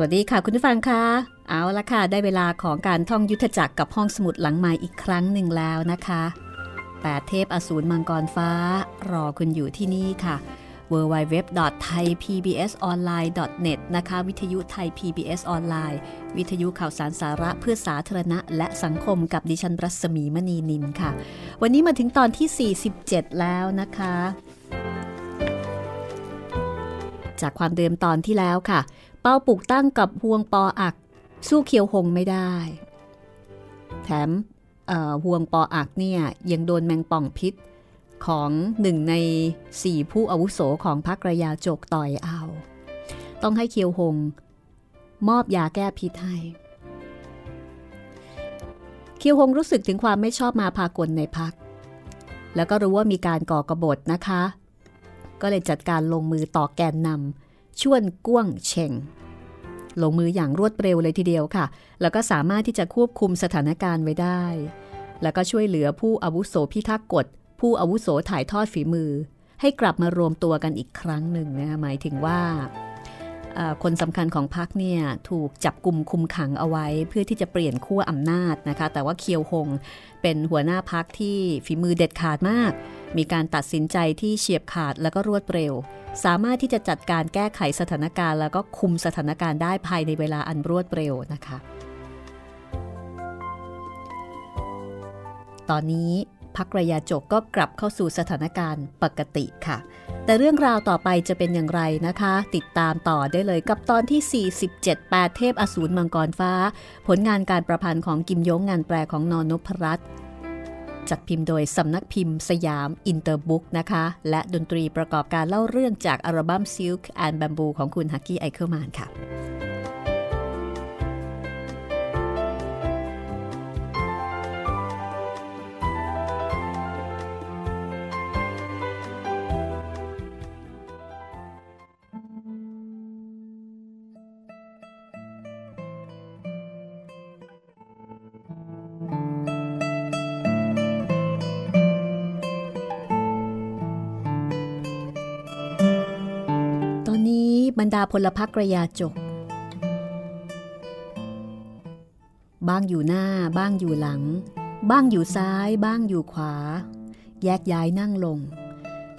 วัสดีค่ะคุณผู้ฟังคะเอาละค่ะ ได้เวลาของการท่องยุทธจักรกับห้องสมุดหลังใหม่อีกครั้งหนึ่งแล้วนะคะแปดเทพอสูรมังกรฟ้า รอคุณอยู่ที่นี่ค่ะ www.thaipbsonline.net นะคะ วิทยุไทย PBS ออนไลน์ วิทยุข่าวสารสาระเพื่อสาธารณะ และสังคมกับดิฉันรัศมีมณีนินค่ะ วันนี้มาถึงตอนที่ 47 แล้วนะคะ จากความเดิมตอนที่แล้วค่ะ เป้าปลูกตั้งกับห่วงปออัก สู้เคียวหงไม่ได้ แถมห่วงปออักเนี่ยยังโดนแมงป่องพิษของหนึ่งในสี่ผู้อาวุโสของพรรคระยาโจกต่อยเอา ต้องให้เคียวหง มอบยาแก้พิษให้ เคียวหงรู้สึกถึงความไม่ชอบมาพากลในพัก แล้วก็รู้ว่ามีการก่อกระบฏนะคะ ก็เลยจัดการลงมือต่อแกนนำ ชวนก้วงเชงลงมืออย่างรวดเร็วเลยทีเดียวค่ะ แล้วก็สามารถที่จะควบคุมสถานการณ์ไว้ได้ แล้วก็ช่วยเหลือผู้อาวุโสพิทักษ์กฎ ผู้อาวุโสถ่ายทอดฝีมือ ให้กลับมารวมตัวกันอีกครั้งหนึ่งนะหมายถึงว่า คนสำคัญของพรรคเนี่ยถูกจับกลุ่มคุมขังเอาไว้ เพื่อที่จะเปลี่ยนขั้วอำนาจนะคะ แต่ว่าเคียวหงเป็นหัวหน้าพรรคที่ฝีมือเด็ดขาดมาก มีการตัดสินใจที่เฉียบขาดและก็รวดเร็ว สามารถที่จะจัดการแก้ไขสถานการณ์ แล้วก็คุมสถานการณ์ได้ภายในเวลาอันรวดเร็วนะคะ ตอนนี้พักระยาจกก็กลับเข้าสู่สถานการณ์ปกติค่ะ แต่เรื่องราวต่อไปจะเป็นอย่างไรนะคะ ติดตามต่อได้เลยกับตอนที่ 47 8 เทพอสูรมังกรฟ้า ผลงานการประพันธ์ของกิมยงงานแปลของน.นพรัตน์จัดพิมพ์โดยสำนักพิมพ์สยามอินเตอร์บุ๊กนะคะ และดนตรีประกอบการเล่าเรื่องจากอัลบั้ม Silk and Bamboo ของคุณ Hucky Eichelmann ค่ะ พลพรรคกระยาจก บ้างอยู่หน้า บ้างอยู่หลัง บ้างอยู่ซ้าย บ้างอยู่ขวา แยกย้ายนั่งลง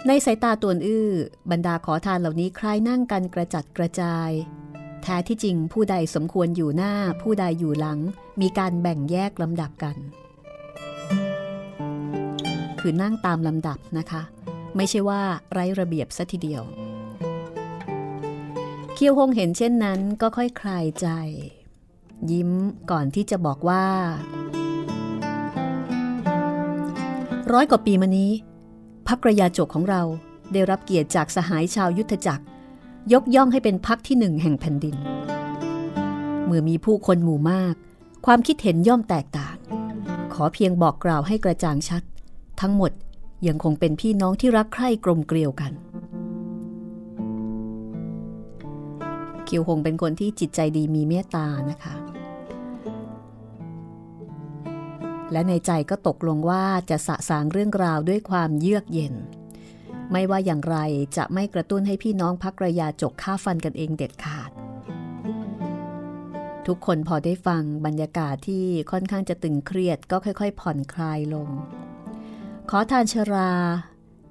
ในสายตาตวนอื้อบรรดาขอทานเหล่านี้คล้ายนั่งกันกระจัดกระจาย แท้ที่จริงผู้ใดสมควรอยู่หน้า ผู้ใดอยู่หลัง มีการแบ่งแยกลำดับกัน คือนั่งตามลำดับนะคะ ไม่ใช่ว่าไร้ระเบียบซะทีเดียว เคียวฮงเห็นเช่นนั้นก็ค่อยคลายใจ ยิ้มก่อนที่จะบอกว่า ร้อยกว่าปีมานี้พักกระยาจกของเราได้รับเกียรติจากสหายชาวยุทธจักร ยกย่องให้เป็นพักที่หนึ่งแห่งแผ่นดิน เมื่อมีผู้คนหมู่มาก ความคิดเห็นย่อมแตกต่าง ขอเพียงบอกกล่าวให้กระจ่างชัด ทั้งหมดยังคงเป็นพี่น้องที่รักใคร่กลมเกลียวกัน คิวหงเป็นคนที่จิตใจดีมีเมตตานะคะ และในใจก็ตกลงว่าจะสะสางเรื่องราวด้วยความเยือกเย็น ไม่ว่าอย่างไรจะไม่กระตุ้นให้พี่น้องพักระยาจกฆ่าฟันกันเองเด็ดขาด ทุกคนพอได้ฟังบรรยากาศที่ค่อนข้างจะตึงเครียดก็ค่อย ๆ ผ่อนคลายลง ขอทานชรา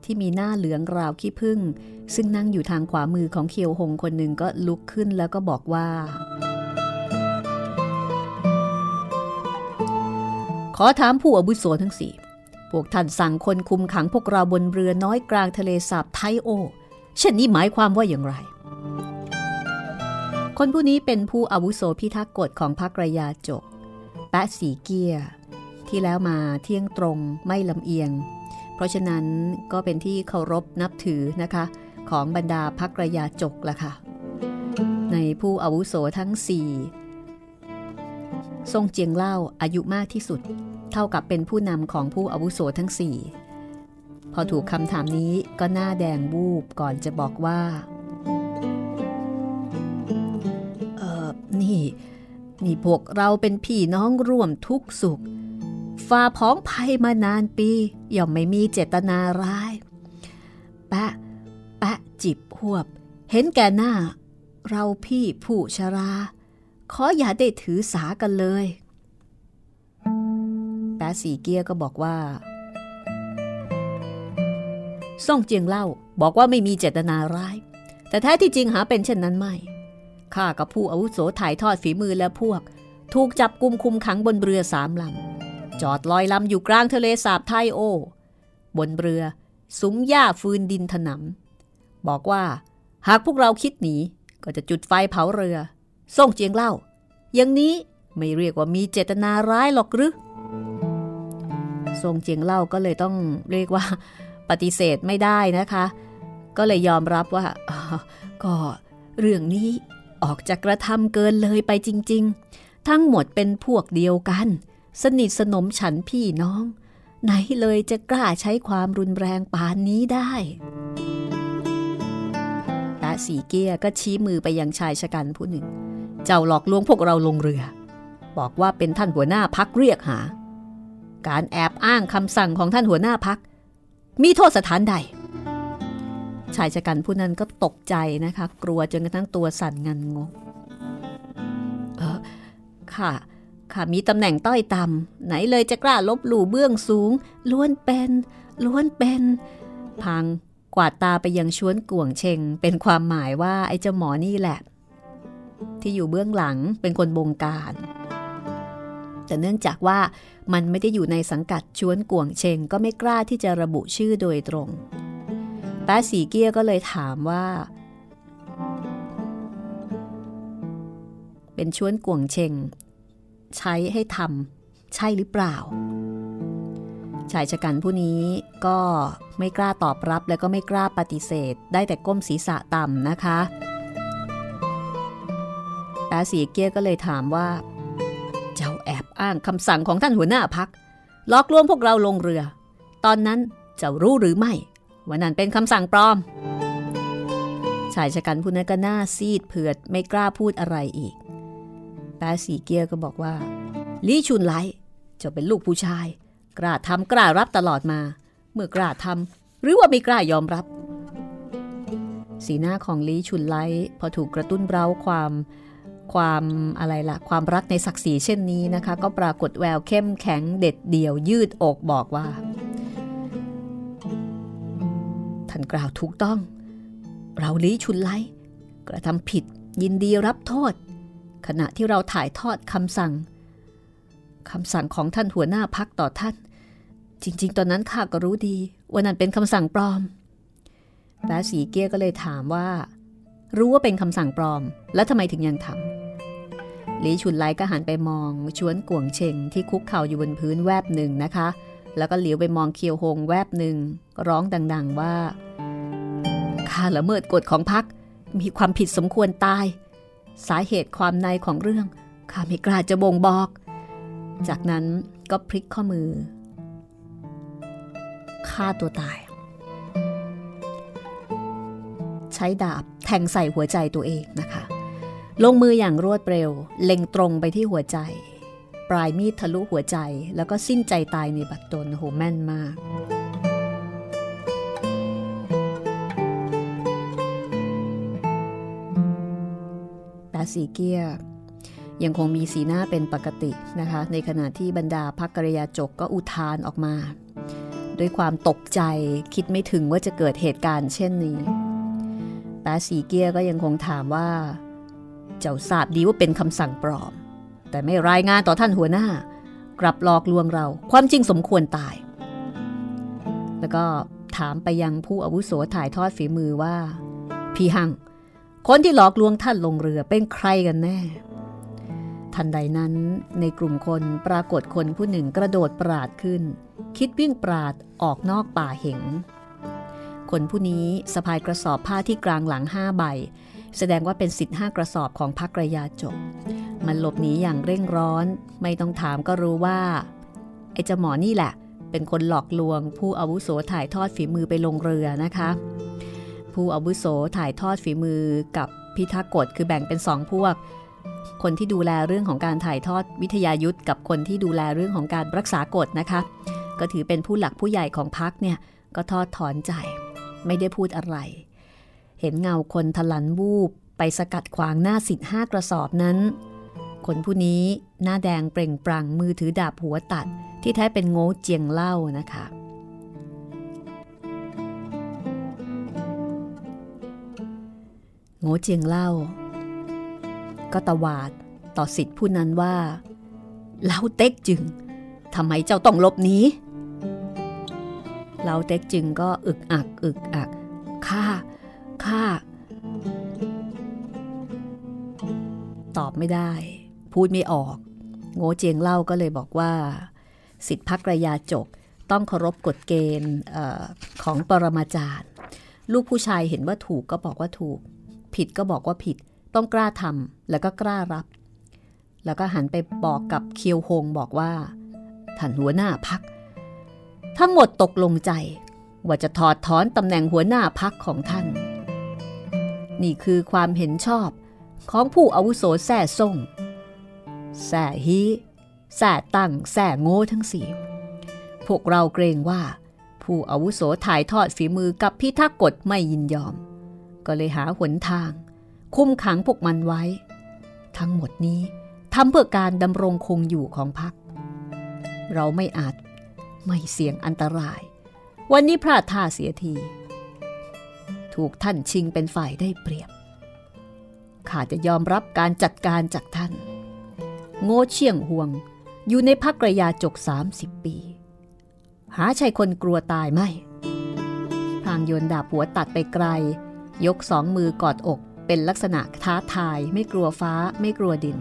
ที่มีหน้าเหลืองราวขี้พึ่งซึ่งนั่งอยู่ทางขวามือของเคียวหงคนหนึ่งก็ลุกขึ้นแล้วก็บอกว่า ขอถามผู้อาวุโสทั้งสี่พวกท่านสั่งคนคุมขังพวกเราบนเรือน้อยกลางทะเลสาบไทโอเช่นนี้หมายความว่าอย่างไร คนผู้นี้เป็นผู้อาวุโสพิทักษ์กฎของพรรครยาจก แปะสีเกียที่แล้วมาเที่ยงตรงไม่ลำเอียง เพราะฉะนั้นก็เป็นที่เคารพนับถือนะคะ ของบรรดาพักระยาจกล่ะค่ะ ในผู้อาวุโสทั้งสี่ทรงเจียงเล่าอายุมากที่สุด เท่ากับเป็นผู้นำของผู้อาวุโสทั้งสี่พอถูกคำถามนี้ก็หน้าแดงบูบก่อนจะบอกว่า เออนี่ นี่พวกเราเป็นพี่น้องร่วมทุกสุข ฝ่าพ้องภัยมานานปีย่อมไม่มีเจตนาร้าย แปะ แปะจิบหวบ เห็นแก่หน้า เราพี่ผู้ชรา ขออย่าได้ถือสากันเลย แปะสีเกียก็บอกว่าซ่องเจียงเล่าบอกว่าไม่มีเจตนาร้าย แต่แท้ที่จริงหาเป็นเช่นนั้นไม่ข้ากับผู้อาวุโสถ่ายทอดฝีมือและพวก ถูกจับกุมคุมขังบนเรือสามลำ จอดลอยลำอยู่กลางทะเลสาบไทโอ บนเรือสุมหญ้าฟืนดินถนำบอกว่า หากพวกเราคิดหนีก็จะจุดไฟเผาเรือ ส่งเจียงเล่า อย่างนี้ไม่เรียกว่ามีเจตนาร้ายหรอกหรือทรงเจียงเล่าก็เลยต้องเรียกว่า ปฏิเสธไม่ได้นะคะ ก็เลยยอมรับว่าก็เรื่องนี้ออกจากกระทำเกินเลยไปจริง ๆ ทั้งหมดเป็นพวกเดียวกัน สนิทสนมฉันพี่น้อง ไหนเลยจะกล้าใช้ความรุนแรงปานนี้ได้สีเกียก็ชี้มือไปยังชายชะกันผู้หนึ่ง เจ้าหลอกลวงพวกเราลงเรือ บอกว่าเป็นท่านหัวหน้าพักเรียกหา การแอบอ้างคำสั่งของท่านหัวหน้าพัก มีโทษสถานใด ชายชะกันผู้นั้นก็ตกใจนะคะ กลัวจนกระทั่งตัวสั่นงันงงเออค่ะ ค่ะมีตำแหน่งต้อยต่ำไหนเลยจะกล้าลบหลู่เบื้องสูง ล้วนเป็น ล้วนเป็น พังกวาดตาไปยังชวนก่วงเชงเป็นความหมายว่าไอ้เจ้าหมอนี่แหละ ที่อยู่เบื้องหลังเป็นคนบงการ แต่เนื่องจากว่ามันไม่ได้อยู่ในสังกัดชวนกวงเชงก็ไม่กล้าที่จะระบุชื่อโดยตรงแป๊สีเกียก็เลยถามว่า เป็นชวนกวงเชง ใช้ให้ทำใช่หรือเปล่า ชายชะกันผู้นี้ก็ไม่กล้าตอบรับและก็ไม่กล้าปฏิเสธ ได้แต่ก้มศีรษะต่ำนะคะแปสีเกียก็เลยถามว่า เจ้าแอบอ้างคำสั่งของท่านหัวหน้าพักลอกลวงพวกเราลงเรือ ตอนนั้นเจ้ารู้หรือไม่ว่านั่นเป็นคำสั่งปลอม ชายชะกันผู้นั้นก็หน้าซีดเผือดไม่กล้าพูดอะไรอีก แปสีเกียก็บอกว่าลี่ชุนไลจ้าเป็นลูกผู้ชาย กล้าทำกล้ารับตลอดมา เมื่อกล้าทำหรือว่าไม่กล้ายอมรับ สีหน้าของลีชุนไลพอถูกกระตุ้นเร้าความความอะไรละ่ะ ความรักในศักดิ์ศรีเช่นนี้นะคะ ก็ปรากฏแววเข้มแข็งเด็ดเดี่ยวยืดอกบอกว่า ท่านกล่าวถูกต้อง เราลีชุนไลกระทำผิดยินดีรับโทษ ขณะที่เราถ่ายทอดคำสั่งคำสั่งของท่านหัวหน้าพักต่อท่าน จริง ๆ ตอนนั้นข้าก็รู้ดีว่านั่นเป็นคำสั่งปลอมแปสีเกียก็เลยถามว่า รู้ว่าเป็นคำสั่งปลอม แล้วทำไมถึงยังทำลีชุนไลก็หันไปมองชวนกวงเชงที่คุกเข่าอยู่บนพื้นแวบหนึ่งนะคะ แล้วก็เหลียวไปมองเคียวหงแวบหนึ่งร้องดัง ๆว่าข้าละเมิดกฎของพักมีความผิดสมควรตาย สาเหตุความในของเรื่องข้าไม่กล้าจะบ่งบอก จากนั้นก็พลิกข้อมือฆ่าตัวตาย ใช้ดาบแทงใส่หัวใจตัวเองนะคะ ลงมืออย่างรวดเร็ว เล็งตรงไปที่หัวใจ ปลายมีดทะลุหัวใจ แล้วก็สิ้นใจตายในบัดดลโหแม่นมาก แปสีเกียยังคงมีสีหน้าเป็นปกตินะคะ ในขณะที่บรรดาพักกริยาจกก็อุทานออกมา ด้วยความตกใจคิดไม่ถึงว่าจะเกิดเหตุการณ์เช่นนี้ตาสีเกียก็ยังคงถามว่า เจ้าทราบดีว่าเป็นคำสั่งปลอม แต่ไม่รายงานต่อท่านหัวหน้า กลับหลอกลวงเรา ความจริงสมควรตาย แล้วก็ถามไปยังผู้อาวุโสถ่ายทอดฝีมือว่า พี่หัง คนที่หลอกลวงท่านลงเรือเป็นใครกันแน่ ทันใดนั้นในกลุ่มคนปรากฏคนผู้หนึ่งกระโดดปราดขึ้น คิดวิ่งปราดออกนอกป่าเหงคนผู้นี้สะพายกระสอบผ้าที่กลางหลังห้าใบ แสดงว่าเป็นสิทธิ์ห้ากระสอบของพักระยาจบ มันหลบหนีอย่างเร่งร้อน ไม่ต้องถามก็รู้ว่า ไอ้เจ้าหมอนี่แหละ เป็นคนหลอกลวงผู้อาวุโสถ่ายทอดฝีมือไปลงเรือนะคะ ผู้อาวุโสถ่ายทอดฝีมือกับพิทักษ์กฎคือแบ่งเป็นสองพวก คนที่ดูแลเรื่องของการถ่ายทอดวิทยายุทธกับคนที่ดูแลเรื่องของการรักษากฎนะคะ ก็ถือเป็นผู้หลักผู้ใหญ่ของพักเนี่ยก็ทอดถอนใจ ไม่ได้พูดอะไร เห็นเงาคนทลันวูบไปสกัดขวางหน้าสิทธิ์ห้ากระสอบนั้น คนผู้นี้หน้าแดงเปล่งปลั่งมือถือดาบหัวตัดที่แท้เป็นโง่เจียงเล่านะคะ โง่เจียงเล่า ก็ตวาดต่อสิทธิ์ผู้นั้นว่าเล่าเต็กจึงทำไมเจ้าต้องลบหนีเราเต็กจึงก็อึกอักอึกอักข้าข้าตอบไม่ได้ พูดไม่ออก โง่เจียงเล่าก็เลยบอกว่า สิทธิพักระยาจกต้องเคารพกฎเกณฑ์ของปรมาจารย์ ลูกผู้ชายเห็นว่าถูกก็บอกว่าถูก ผิดก็บอกว่าผิด ต้องกล้าทำแล้วก็กล้ารับ แล้วก็หันไปบอกกับเคียวฮงบอกว่าท่านหัวหน้าพัก ทั้งหมดตกลงใจ ว่าจะถอดถอนตำแหน่งหัวหน้าพักของท่าน นี่คือความเห็นชอบของผู้อาวุโสแส่ซ่งแส่ฮีแส่ตั้งแส่โง่ทั้งสี่พวกเราเกรงว่า ผู้อาวุโสถ่ายทอดฝีมือกับพิทักษ์กฎไม่ยินยอม ก็เลยหาหนทาง คุมขังพวกมันไว้ ทั้งหมดนี้ทำเพื่อการดำรงคงอยู่ของพรรคเราไม่อาจไม่เสี่ยงอันตราย วันนี้พลาดท่าเสียที ถูกท่านชิงเป็นฝ่ายได้เปรียบ ข้าจะยอมรับการจัดการจากท่าน โง่เชี่ยงห่วง อยู่ในพักระยาจก 30 ปี หาชายคนกลัวตายไม่ พางโยนดาบหัวตัดไปไกล ยกสองมือกอดอกเป็นลักษณะท้าทายไม่กลัวฟ้าไม่กลัวดิน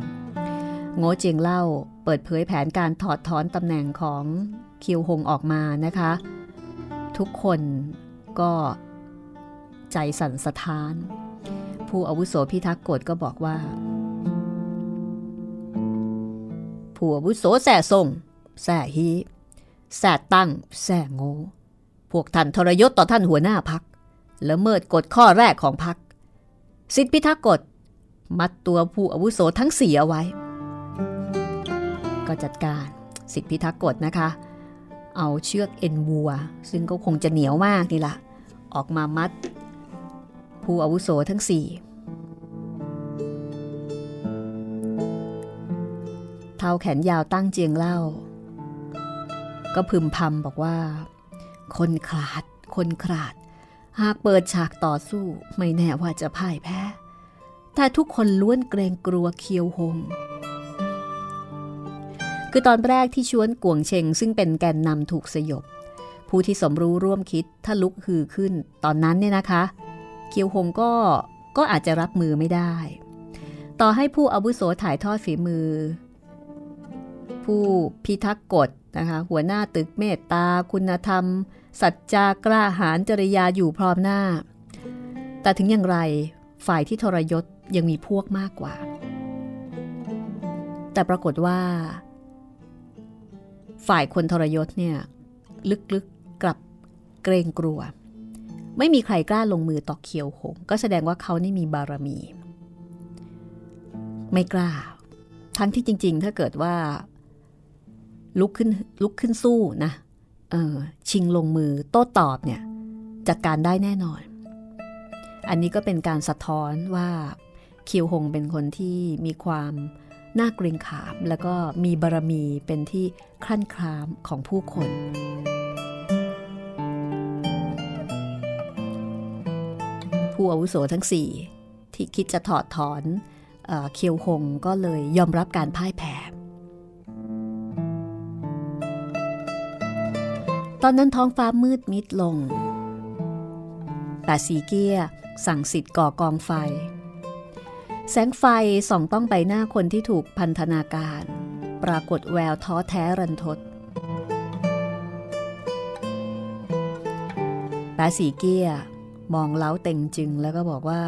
โง่เจียงเล่าเปิดเผยแผนการถอดถอนตำแหน่งของเคียวหงออกมานะคะ ทุกคนก็ใจสั่นสะท้าน ผู้อาวุโสพิทักษ์กฎก็บอกว่า ผู้อาวุโสแส่ทรงแส่ฮีแส่ตั้งแส่โง่พวกท่านทรยศต่อท่านหัวหน้าพัก ละเมิดกฎข้อแรกของพักสิทธิพิทักษ์กฎมัดตัวผู้อาวุโสทั้งสี่เอาไว้ ก็จัดการสิทธิพิทักษ์กฎนะคะ เอาเชือกเอ็นวัว ซึ่งก็คงจะเหนียวมากนี่ละออกมามัด ผู้อาวุโสทั้งสี่เท้าแขนยาวตั้งเจียงเล่า ก็พึมพำบอกว่า คนขาด คนขาด หากเปิดฉากต่อสู้ไม่แน่ว่าจะพ่ายแพ้ แต่ทุกคนล้วนเกรงกลัวเคียวหง คือตอนแรกที่ชวนกวงเชงซึ่งเป็นแกนนำถูกสยบ ผู้ที่สมรู้ร่วมคิดถ้าลุกฮือขึ้น ตอนนั้นเนี่ยนะคะ เคียวหงก็ก็อาจจะรับมือไม่ได้ ต่อให้ผู้อาวุโสถ่ายทอดฝีมือ ผู้พิทักษ์กฎ นะคะหัวหน้าตึกเมตตา คุณธรรม สัจจากล้าหาญจริยาอยู่พร้อมหน้า แต่ถึงอย่างไรฝ่ายที่ทรยศยังมีพวกมากกว่า แต่ปรากฏว่า ฝ่ายคนทรยศเนี่ยลึกๆกลับเกรงกลัว ไม่มีใครกล้าลงมือต่อเคียวหง ก็แสดงว่าเขานี่มีบารมี ไม่กล้า ทั้งที่จริง ๆ ถ้าเกิดว่า ลุกขึ้นลุกขึ้นสู้นะเออชิงลงมือโต้ตอบเนี่ยจัดการได้แน่นอน อันนี้ก็เป็นการสะท้อนว่าคียวหงเป็นคนที่มีความน่าเกรงขาม แล้วก็มีบารมีเป็นที่คลั่นคลามของผู้คน ผู้อาวุโสทั้งสี่ที่คิดจะถอดถอนเออเคียวหงก็เลยยอมรับการพ่ายแพ้ อนนั้นท้องฟ้ามืดมิดลง แต่สีเกียสั่งสิทธิ์ก่อกองไฟ แสงไฟส่องต้องใบหน้าคนที่ถูกพันธนาการ ปรากฏแววท้อแท้รันทดแต่สีเกียมองเล้าเต็งจึงแล้วก็บอกว่า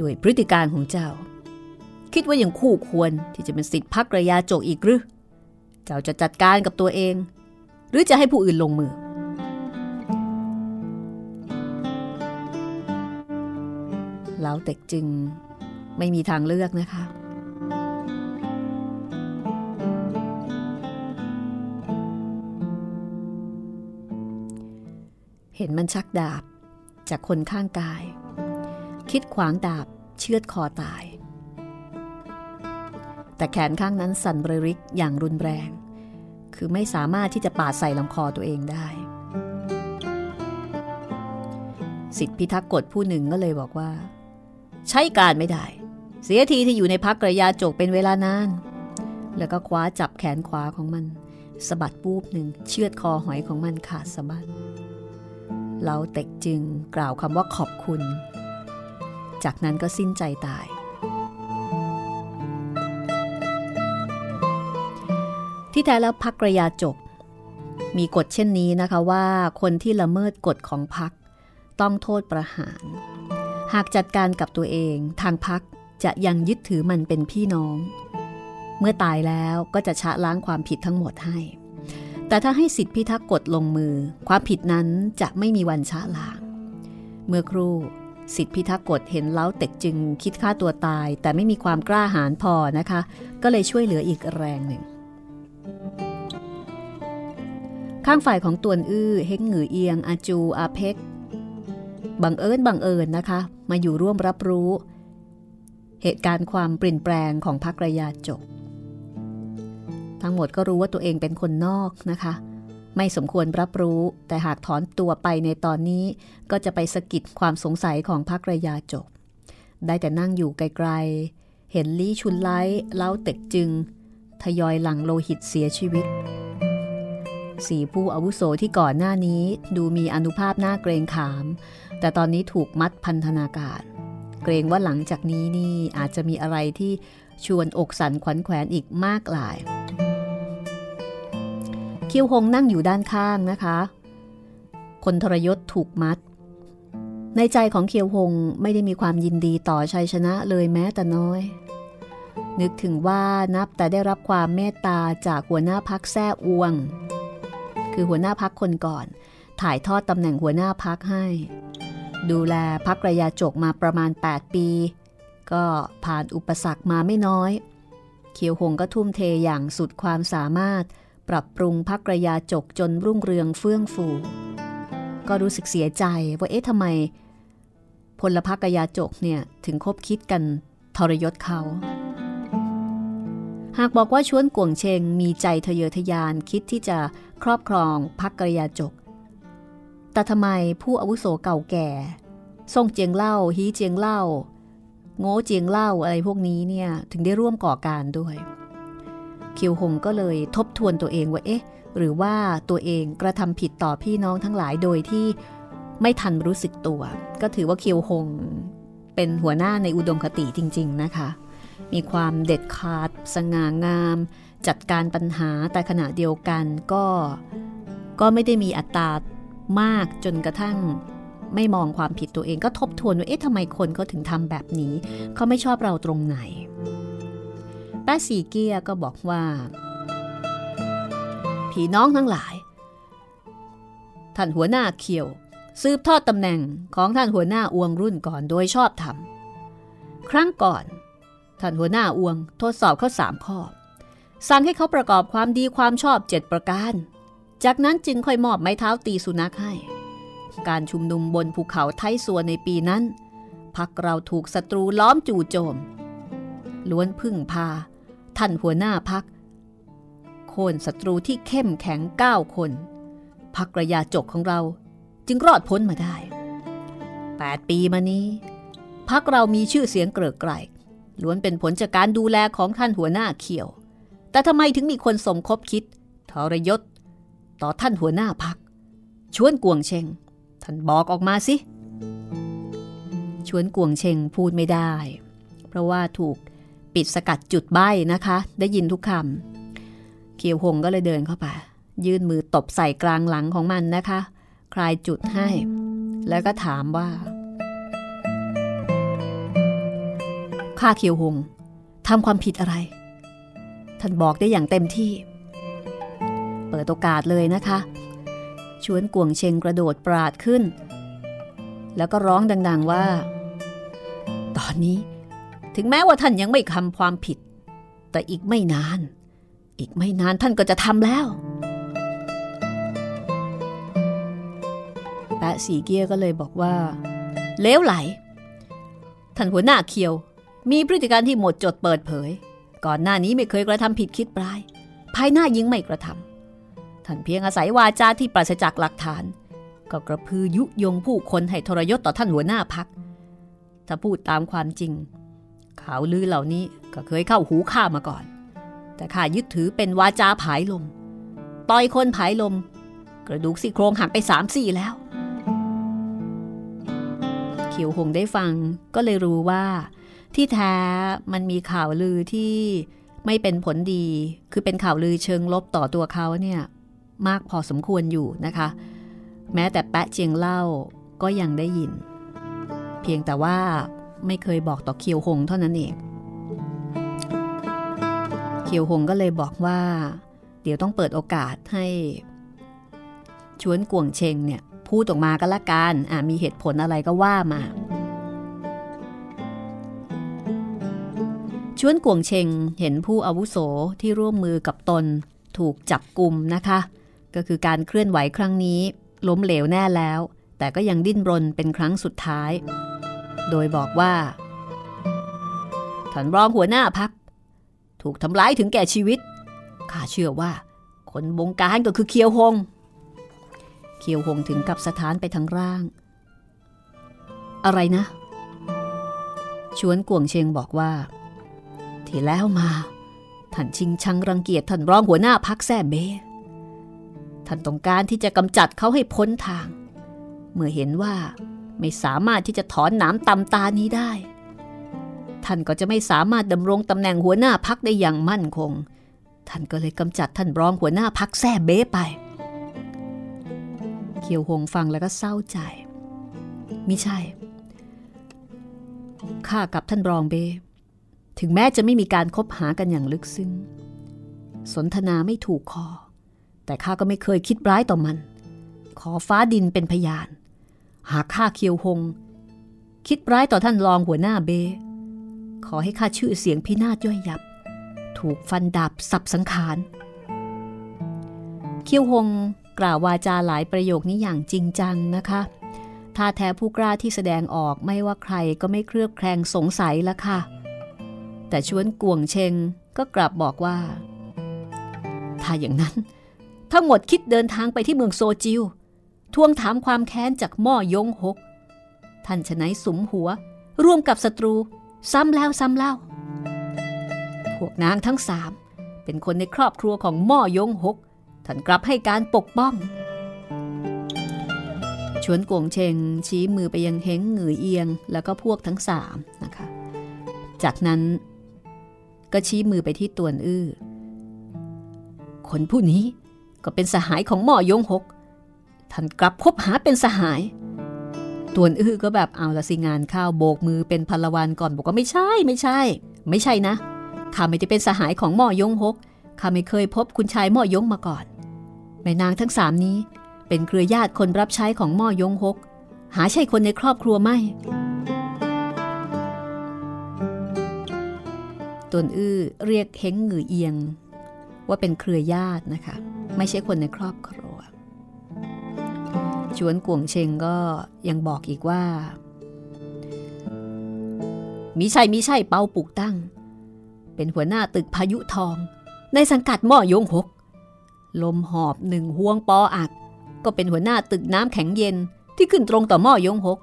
ด้วยพฤติการของเจ้า คิดว่ายังคู่ควรที่จะเป็นสิทธิพักระยาโจกอีกหรือ เจ้าจะจัดการกับตัวเอง หรือจะให้ผู้อื่นลงมือเล้าเต็กจึงไม่มีทางเลือกนะคะ เห็นมันชักดาบจากคนข้างกาย คิดขวางดาบเชือดคอตาย แต่แขนข้างนั้นสั่นบริกอย่างรุนแรง คือไม่สามารถที่จะปาดใส่ลำคอตัวเองได้ สิทธิพิทักษ์กฎผู้หนึ่งก็เลยบอกว่า ใช้การไม่ได้ เสียทีที่อยู่ในพักกระยาจกเป็นเวลานาน แล้วก็คว้าจับแขนขวาของมันสะบัดปูบหนึ่งเชือดคอหอยของมันขาดสะบัดเล้าเต็กจึงกล่าวคำว่าขอบคุณ จากนั้นก็สิ้นใจตาย ที่แท้แล้วพักกระยาจก มีกฎเช่นนี้นะคะว่าคนที่ละเมิดกฎของพักต้องโทษประหาร หากจัดการกับตัวเองทางพักจะยังยึดถือมันเป็นพี่น้อง เมื่อตายแล้วก็จะชะล้างความผิดทั้งหมดให้ แต่ถ้าให้สิทธิพิทักษ์กฎลงมือ ความผิดนั้นจะไม่มีวันชะล้าง เมื่อครู่สิทธิพิทักษ์กฎเห็นเล้าเต็กจึงคิดฆ่าตัวตาย แต่ไม่มีความกล้าหาญพอนะคะ ก็เลยช่วยเหลืออีกแรงหนึ่ง ข้างฝ่ายของตวนอื้อเฮงหงือเอียง อาจูอาเพกบังเอิญบังเอิญนะคะ มาอยู่ร่วมรับรู้ เหตุการณ์ความเปลี่ยนแปลงของพรรคระยาจก ทั้งหมดก็รู้ว่าตัวเองเป็นคนนอกนะคะ ไม่สมควรรับรู้ แต่หากถอนตัวไปในตอนนี้ ก็จะไปสะกิดความสงสัยของพรรคระยาจก ได้แต่นั่งอยู่ไกลๆ เห็นลี่ชุนไลเล้าเต็กจึง ทยอยหลั่งโลหิตเสียชีวิตสี่ผู้อาวุโสที่ก่อนหน้านี้ดูมีอนุภาพหน้าเกรงขาม แต่ตอนนี้ถูกมัดพันธนาการเกรงว่าหลังจากนี้นี่อาจจะมีอะไรที่ชวนอกสันขวัญแขวนอีกมากหลาย คิวหงนั่งอยู่ด้านข้างนะคะ คนทรยศถูกมัด ในใจของเคียวหงไม่ได้มีความยินดีต่อชัยชนะเลยแม้แต่น้อย นึกถึงว่านับแต่ได้รับความเมตตาจากหัวหน้าพักแซ่อวง คือหัวหน้าพักคนก่อน ถ่ายทอดตำแหน่งหัวหน้าพักให้ ดูแลพักระยาจกมาประมาณ 8 ปี ก็ผ่านอุปสรรคมาไม่น้อยเคียวหงก็ทุ่มเทอย่างสุดความสามารถ ปรับปรุงพักระยาจกจนรุ่งเรืองเฟื่องฟู ก็รู้สึกเสียใจว่าเอ๊ะทำไม พลพักระยาจกเนี่ยถึงคบคิดกันทรยศเขา หากบอกว่าชวนกวงเชงมีใจทะเยอทะยานคิดที่จะครอบครองพักกระยาจก แต่ทำไมผู้อาวุโสเก่าแก่ส่งเจียงเล่าฮีเจียงเล่า โง่เจียงเล่าอะไรพวกนี้เนี่ยถึงได้ร่วมก่อการด้วย คิวหงก็เลยทบทวนตัวเองว่าเอ๊ะ หรือว่าตัวเองกระทำผิดต่อพี่น้องทั้งหลายโดยที่ไม่ทันรู้สึกตัว ก็ถือว่าคิวหงเป็นหัวหน้าในอุดมคติจริง ๆ นะคะ มีความเด็ดขาด สง่างาม จัดการปัญหาแต่ขณะเดียวกันก็ ก็ไม่ได้มีอัตรามากจนกระทั่งไม่มองความผิดตัวเองก็ทบทวนว่าเอ๊ะทำไมคนเขาถึงทำแบบนี้ เขาไม่ชอบเราตรงไหนแป้สีเกียก็บอกว่าพี่น้องทั้งหลาย ท่านหัวหน้าเขียว สืบทอดตำแหน่งของท่านหัวหน้าอวงรุ่นก่อนโดยชอบธรรมครั้งก่อน ท่านหัวหน้าอวงทดสอบเขาสามข้อ สั่งให้เขาประกอบความดีความชอบเจ็ดประการ จากนั้นจึงค่อยมอบไม้เท้าตีสุนัขให้ การชุมนุมบนภูเขาไทสัวในปีนั้น พักเราถูกศัตรูล้อมจู่โจม ล้วนพึ่งพา ท่านหัวหน้าพัก โค่นศัตรูที่เข้มแข็งเก้าคน พักระยาจกของเราจึงรอดพ้นมาได้ 8 ปีมานี้พักเรามีชื่อเสียงเกริกไกร ล้วนเป็นผลจากการดูแลของท่านหัวหน้าเขียว แต่ทำไมถึงมีคนสมคบคิดทรยศ ต่อท่านหัวหน้าพัก ชวนกวงเชงท่านบอกออกมาสิ ชวนกวงเชงพูดไม่ได้ เพราะว่าถูกปิดสกัดจุดใบ้นะคะ ได้ยินทุกคำเขียวหงก็เลยเดินเข้าไป ยื่นมือตบใส่กลางหลังของมันนะคะ คลายจุดให้ แล้วก็ถามว่า ข้าเขียวหงทำความผิดอะไร ท่านบอกได้อย่างเต็มที่ เปิดโอกาสเลยนะคะ ชวนกวงเชงกระโดดปราดขึ้น แล้วก็ร้องดัง ๆว่า ตอนนี้ถึงแม้ว่าท่านยังไม่ทำความผิด แต่อีกไม่นาน อีกไม่นานท่านก็จะทำแล้วแปะสีเกียก็เลยบอกว่าเลวไหล ท่านหัวหน้าเคียว มีพฤติการที่หมดจดเปิดเผย ก่อนหน้านี้ไม่เคยกระทำผิดคิดปลาย ภายหน้ายิ่งไม่กระทำท่านเพียงอาศัยวาจาที่ปราศจากหลักฐาน ก็กระพือยุยงผู้คนให้ทรยศต่อท่านหัวหน้าพัก ถ้าพูดตามความจริง ข่าวลือเหล่านี้ก็เคยเข้าหูข้ามาก่อน แต่ข้ายึดถือเป็นวาจาผายลม ต่อยคนผายลม กระดูกซี่โครงหักไปสามสี่แล้ว เขียวหงได้ฟังก็เลยรู้ว่า ที่แท้มันมีข่าวลือที่ไม่เป็นผลดี คือเป็นข่าวลือเชิงลบต่อตัวเขาเนี่ยมากพอสมควรอยู่นะคะ แม้แต่แปะเจียงเล่าก็ยังได้ยิน เพียงแต่ว่าไม่เคยบอกต่อเคียวหงเท่านั้นเอง เคียวหงก็เลยบอกว่า เดี๋ยวต้องเปิดโอกาสให้ ชวนกวงเชงเนี่ยพูดออกมาก็แล้วกันมีเหตุผลอะไรก็ว่ามา ชวนกวงเชงเห็นผู้อาวุโสที่ร่วมมือกับตน ถูกจับกลุ่มนะคะ ก็คือการเคลื่อนไหวครั้งนี้ ล้มเหลวแน่แล้ว แต่ก็ยังดิ้นรนเป็นครั้งสุดท้าย โดยบอกว่าท่านรองหัวหน้าพัก ถูกทำร้ายถึงแก่ชีวิตข้าเชื่อว่า คนบงการก็คือเคียวหง เคียวหงถึงกับสถานไปทางร่าง อะไรนะ ชวนกวงเชงบอกว่า ที่แล้วมา ท่านชิงชังรังเกียจท่านรองหัวหน้าพักแซ่เบ ท่านต้องการที่จะกำจัดเขาให้พ้นทาง เมื่อเห็นว่าไม่สามารถที่จะถอนหนามตำตานี้ได้ ท่านก็จะไม่สามารถดำรงตำแหน่งหัวหน้าพักได้อย่างมั่นคง ท่านก็เลยกำจัดท่านรองหัวหน้าพักแซ่เบ้ไปเคียวหงฟังแล้วก็เศร้าใจมิใช่ ข้ากับท่านรองเบ ถึงแม้จะไม่มีการคบหากันอย่างลึกซึ้ง สนทนาไม่ถูกคอ แต่ข้าก็ไม่เคยคิดร้ายต่อมัน ขอฟ้าดินเป็นพยาน หากข้าเคียวหง คิดร้ายต่อท่านรองหัวหน้าเบ ขอให้ข้าชื่อเสียงพินาศย่อยยับ ถูกฟันดาบสับสังขาร เคียวหงกล่าววาจาหลายประโยคนี้อย่างจริงจังนะคะท่าแท้ผู้กล้าที่แสดงออกไม่ว่าใครก็ไม่เครือบแคลงสงสัยละค่ะ แต่ชวนกวงเชงก็กลับบอกว่า ถ้าอย่างนั้น ทั้งหมดคิดเดินทางไปที่เมืองโซจิวทวงถามความแค้นจากม่อยงหก ท่านชนะสุมหัว ร่วมกับศัตรู ซ้ำแล้วซ้ำเล่า พวกนางทั้งสามเป็นคนในครอบครัวของม่อยงหก ท่านกลับให้การปกป้อง ชวนกวงเชงชี้มือไปยังเฮงเหงือเอียง แล้วก็พวกทั้งสามนะคะ จากนั้น ก็ชี้มือไปที่ตวนอื้อ คนผู้นี้ก็เป็นสหายของหมอยงหก ท่านกลับคบหาเป็นสหาย ตวนอื้อก็แบบเอาละสิงานข้าวโบกมือเป็นพลวันก่อนบอกว่าไม่ใช่ไม่ใช่ ไม่ใช่นะ ข้าไม่ได้เป็นสหายของหมอยงหก ข้าไม่เคยพบคุณชายหมอยงมาก่อน แม่นางทั้งสามนี้ เป็นเครือญาติคนรับใช้ของมอยงฮกหาใช่คนในครอบครัวไม่ ตนอื้อเรียกเฮงหงือเอียง ว่าเป็นเครือญาตินะคะ ไม่ใช่คนในครอบครัว ชวนกวงเชงก็ยังบอกอีกว่ามีใช่มีใช่เปาปุกตั้ง เป็นหัวหน้าตึกพายุทอง ในสังกัดม่อยงหก ลมหอบหนึ่งห่วงปออักก็เป็นหัวหน้าตึกน้ำแข็งเย็นที่ขึ้นตรงต่อหม้อยงหก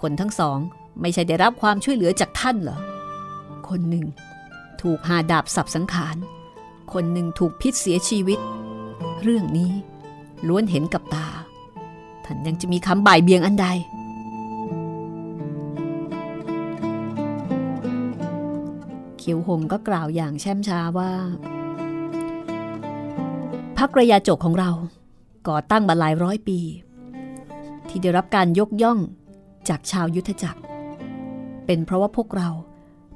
คนทั้งสองไม่ใช่ได้รับความช่วยเหลือจากท่านเหรอ คนหนึ่ง ถูกหาดาบสับสังขาร คนหนึ่งถูกพิษเสียชีวิต เรื่องนี้ล้วนเห็นกับตา ท่านยังจะมีคำบ่ายเบียงอันใด เขียวหงก็กล่าวอย่างแช่มช้าว่าพักระยาจกของเราก่อตั้งมาหลายร้อยปี ที่ได้รับการยกย่องจากชาวยุทธจักร เป็นเพราะว่าพวกเรา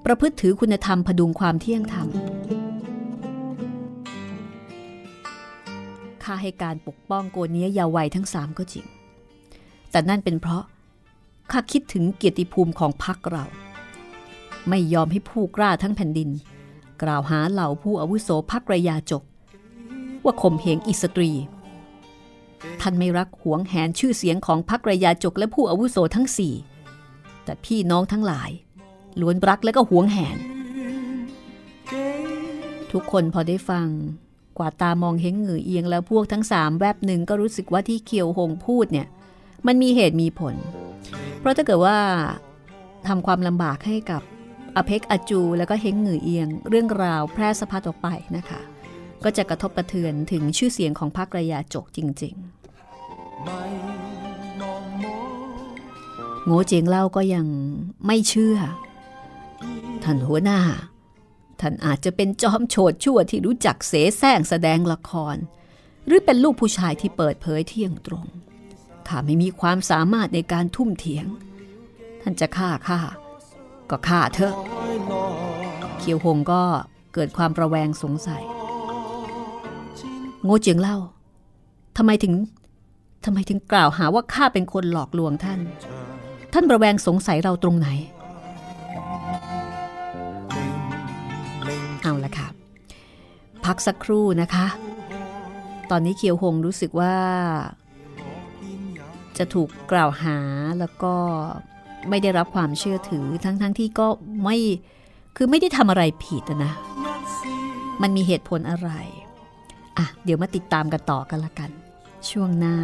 ประพฤติถือคุณธรรมพดุงความเที่ยงธรรมข้าให้การปกป้องโกเนียยาววัยทั้งสามก็จริง แต่นั่นเป็นเพราะข้าคิดถึงเกียรติภูมิของพรรคเรา ไม่ยอมให้ผู้กล้าทั้งแผ่นดิน กล่าวหาเหล่าผู้อาวุโสพักระยาจก ว่าข่มเหงอิสตรี ท่านไม่รักหวงแหนชื่อเสียงของพรรคระยาจกและผู้อาวุโสทั้งสี่แต่พี่น้องทั้งหลาย ล้วนรักและก็หวงแหน ทุกคนพอได้ฟัง กว่าตามองเฮงเหงือเอียงแล้วพวกทั้งสามแวบหนึ่งก็รู้สึกว่าที่เคียวหงพูดเนี่ย มันมีเหตุมีผล เพราะถ้าเกิดว่าทำความลำบากให้กับอเพกอจูแล้วก็เฮงเหงือเอียง เรื่องราวแพร่สะพัดออกไปนะคะ ก็จะกระทบกระเทือนถึงชื่อเสียงของพรรคระยาจกจริง ๆ โง่เจียงเล่าก็ยังไม่เชื่อ ท่านหัวหน้า ท่านอาจจะเป็นจอมโฉดชั่วที่รู้จักเสแสร้งแสดงละคร หรือเป็นลูกผู้ชายที่เปิดเผยเที่ยงตรง ข้าไม่มีความสามารถในการทุ่มเถียง ท่านจะฆ่าข้าก็ฆ่าเถอะ เคียวหงก็เกิดความระแวงสงสัย โง่เจียงเล่าทำไมถึงทำไมถึงกล่าวหาว่าข้าเป็นคนหลอกลวงท่าน ท่านระแวงสงสัยเราตรงไหน พักสักครู่นะคะ ตอนนี้เคียวหงรู้สึกว่า จะถูกกล่าวหาแล้วก็ไม่ได้รับความเชื่อถือทั้งๆทที่ก็ไม่คือไม่ได้ทำอะไรผิดนะ มันมีเหตุผลอะไร อะ เดี๋ยวมาติดตามกันต่อกันละกัน ช่วงหน้า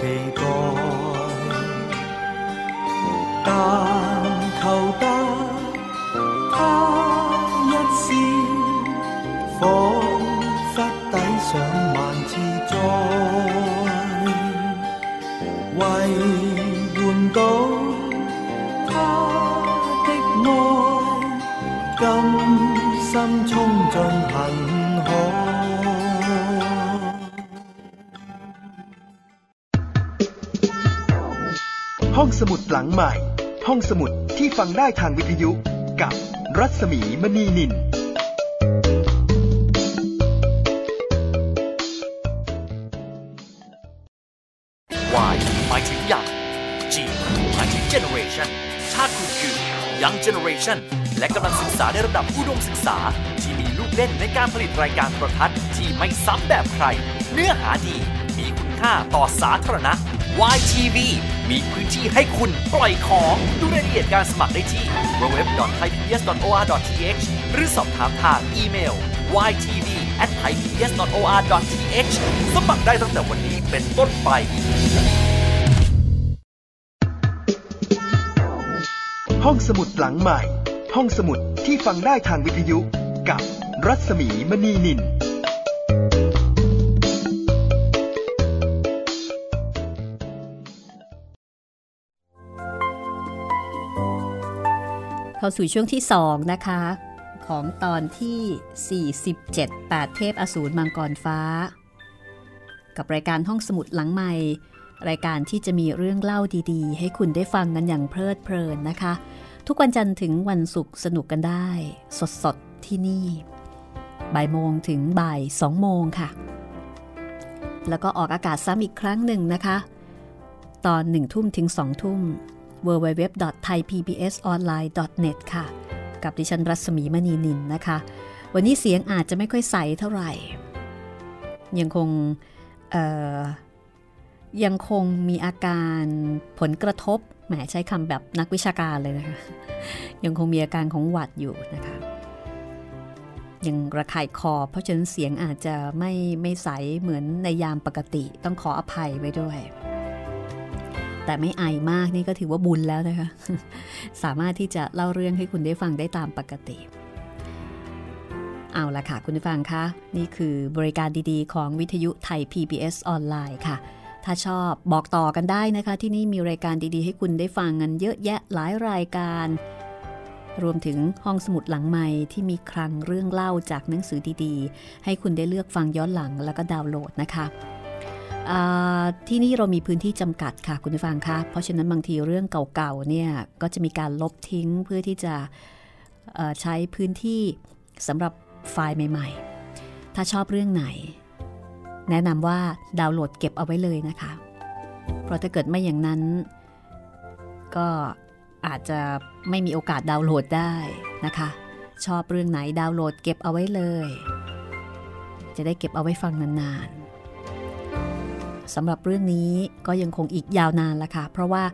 期待但求得他一笑仿佛抵上万次灾为换到他的爱甘心冲进恨。 ห้องสมุดหลังใหม่ ห้องสมุดที่ฟังได้ทางวิทยุ กับรัศมีมณีนิน Y หมายถึงยัง G หมายถึง Generation ชาติคุณคือ Young Generation และกำลังศึกษาในระดับอุดมศึกษา ที่มีลูกเล่นในการผลิตรายการโทรทัศน์ที่ไม่ซ้ำแบบใคร เนื้อหาดี มีคุณค่าต่อสาธารณะ YTV มีพื้นที่ให้คุณปล่อยของ ดูรายละเอียดการสมัครได้ที่ www.thaipbs.or.th หรือสอบถามทางอีเมล ytv@thaipbs.or.th สมัครได้ตั้งแต่วันนี้เป็นต้นไปห้องสมุดหลังใหม่ ห้องสมุดที่ฟังได้ทางวิทยุ กับรัศมีมณีนิน เข้าสู่ช่วงที่ 2 นะคะ ของตอนที่ 47 8 เทพอสูรมังกรฟ้า กับรายการห้องสมุดหลังใหม่ รายการที่จะมีเรื่องเล่าดีๆ ให้คุณได้ฟังกันอย่างเพลิดเพลินนะคะ ทุกวันจันทร์ถึงวันศุกร์สนุกกันได้ สดๆ ที่นี่บ่ายโมงถึงบ่ายสองโมงค่ะ แล้วก็ออกอากาศซ้ำอีกครั้งหนึ่งนะคะ ตอนหนึ่งทุ่มถึงสองทุ่ม www.thaipbsonline.net ค่ะ กับดิฉันรัศมีมณีนินนะคะ วันนี้เสียงอาจจะไม่ค่อยใสเท่าไหร่ ยังคงยังคงมีอาการผลกระทบ แหมใช้คำแบบนักวิชาการเลยนะคะ ยังคงมีอาการของหวัดอยู่นะคะ ยังระคายคอ เพราะฉะนั้นเสียงอาจจะไม่ไม่ใสเหมือนในยามปกติ ต้องขออภัยไว้ด้วย แต่ไม่ไอมากนี่ก็ถือว่าบุญแล้วนะคะ สามารถที่จะเล่าเรื่องให้คุณได้ฟังได้ตามปกติ เอาละค่ะคุณผู้ฟังคะ นี่คือบริการดีๆ ของวิทยุไทย PBS ออนไลน์ค่ะ ถ้าชอบบอกต่อกันได้นะคะ ที่นี่มีรายการดีๆ ให้คุณได้ฟังกันเยอะแยะหลายรายการ รวมถึงห้องสมุดหลังใหม่ที่มีคลังเรื่องเล่าจากหนังสือดีๆ ให้คุณได้เลือกฟังย้อนหลังแล้วก็ดาวน์โหลดนะคะ ที่นี่เรามีพื้นที่จำกัดค่ะคุณผู้ฟังคะเพราะฉะนั้นบางทีเรื่องเก่าๆเนี่ยก็จะมีการลบทิ้งเพื่อที่จะใช้พื้นที่สำหรับไฟล์ใหม่ ๆ ถ้าชอบเรื่องไหน แนะนำว่าดาวน์โหลดเก็บเอาไว้เลยนะคะ เพราะถ้าเกิดไม่อย่างนั้น ก็อาจจะไม่มีโอกาสดาวน์โหลดได้นะคะ ชอบเรื่องไหนดาวน์โหลดเก็บเอาไว้เลย จะได้เก็บเอาไว้ฟังนานๆ สำหรับเรื่องนี้ก็ยังคงอีกยาวนานละค่ะ เพราะว่า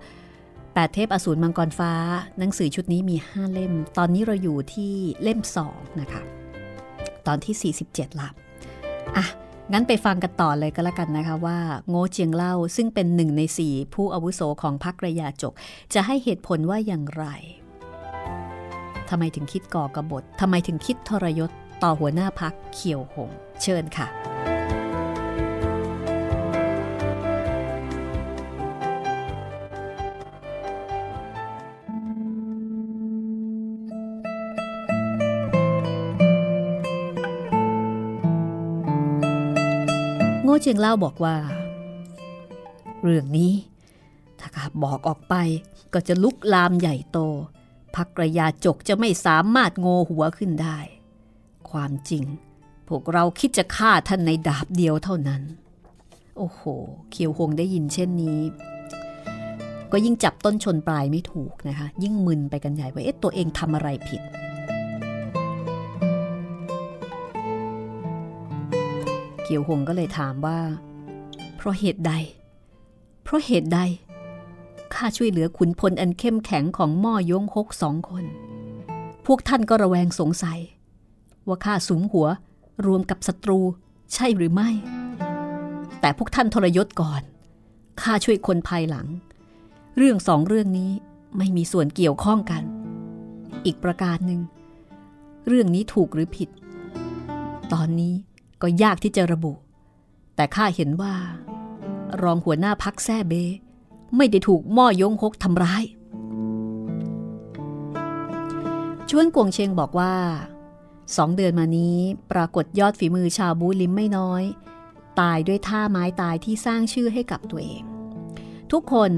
8 เทพอสูรมังกรฟ้า หนังสือชุดนี้มี 5 เล่ม ตอนนี้เราอยู่ที่เล่ม 2 นะคะ ตอนที่ 47ละอะ งั้นไปฟังกันต่อเลยก็แล้วกันนะคะว่า โง่เจียงเล่าซึ่งเป็นหนึ่งในสี่ผู้อาวุโสของพรรคระยาจก จะให้เหตุผลว่าอย่างไรทำไมถึงคิดก่อกระบฏทำไมถึงคิดทรยศต่อหัวหน้าพักเขียวหง เชิญค่ะ จียงเล่าบอกว่า เรื่องนี้ ถ้าข้าบอกออกไปก็จะลุกลามใหญ่โตพักระยาจกจะไม่สามารถโงหัวขึ้นได้ ความจริง พวกเราคิดจะฆ่าท่านในดาบเดียวเท่านั้น โอ้โหเคียวหงได้ยินเช่นนี้ ก็ยิ่งจับต้นชนปลายไม่ถูกนะคะ ยิ่งมึนไปกันใหญ่ว่าเอ๊ะตัวเองทำอะไรผิด เกียวหงก็เลยถามว่า เพราะเหตุใด เพราะเหตุใดข้าช่วยเหลือขุนพลอันเข้มแข็งของม่อยงฮกสองคน พวกท่านก็ระแวงสงสัย ว่าข้าสุมหัวรวมกับศัตรูใช่หรือไม่ แต่พวกท่านทรยศก่อนข้าช่วยคนภายหลัง เรื่องสองเรื่องนี้ไม่มีส่วนเกี่ยวข้องกัน อีกประการหนึ่ง เรื่องนี้ถูกหรือผิด ตอนนี้ ก็ยากที่จะระบุ แต่ข้าเห็นว่า รองหัวหน้าพักแซ่เบ ไม่ได้ถูกม่อยงฮกทำร้ายชวนกวงเชงบอกว่าสองเดือนมานี้ปรากฏยอดฝีมือชาวบูลิมไม่น้อย ตายด้วยท่าไม้ตายที่สร้างชื่อให้กับตัวเอง ทุกคน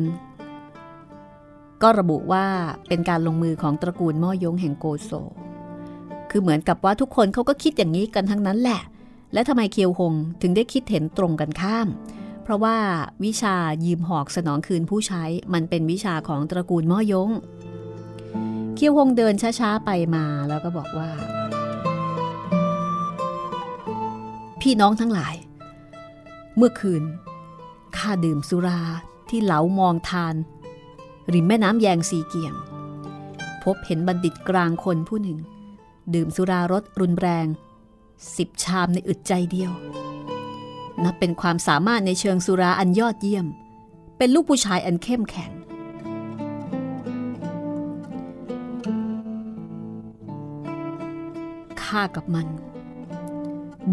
ก็ระบุว่าเป็นการลงมือของตระกูลม่อยงแห่งโกโซ คือเหมือนกับว่าทุกคนเขาก็คิดอย่างนี้กันทั้งนั้นแหละ และทำไมเคียวหงถึงได้คิดเห็นตรงกันข้าม เพราะว่าวิชายืมหอกสนองคืนผู้ใช้มันเป็นวิชาของตระกูลม่อยง เคียวหงเดินช้าๆไปมาแล้วก็บอกว่า พี่น้องทั้งหลาย เมื่อคืนข้าดื่มสุราที่เหลามองทาน ริมแม่น้ำแยงสีเกียง พบเห็นบัณฑิตกลางคนผู้หนึ่ง ดื่มสุรารสรุนแรง สิบชามในอึดใจเดียว นับเป็นความสามารถในเชิงสุราอันยอดเยี่ยม เป็นลูกผู้ชายอันเข้มแข็ง ข้ากับมัน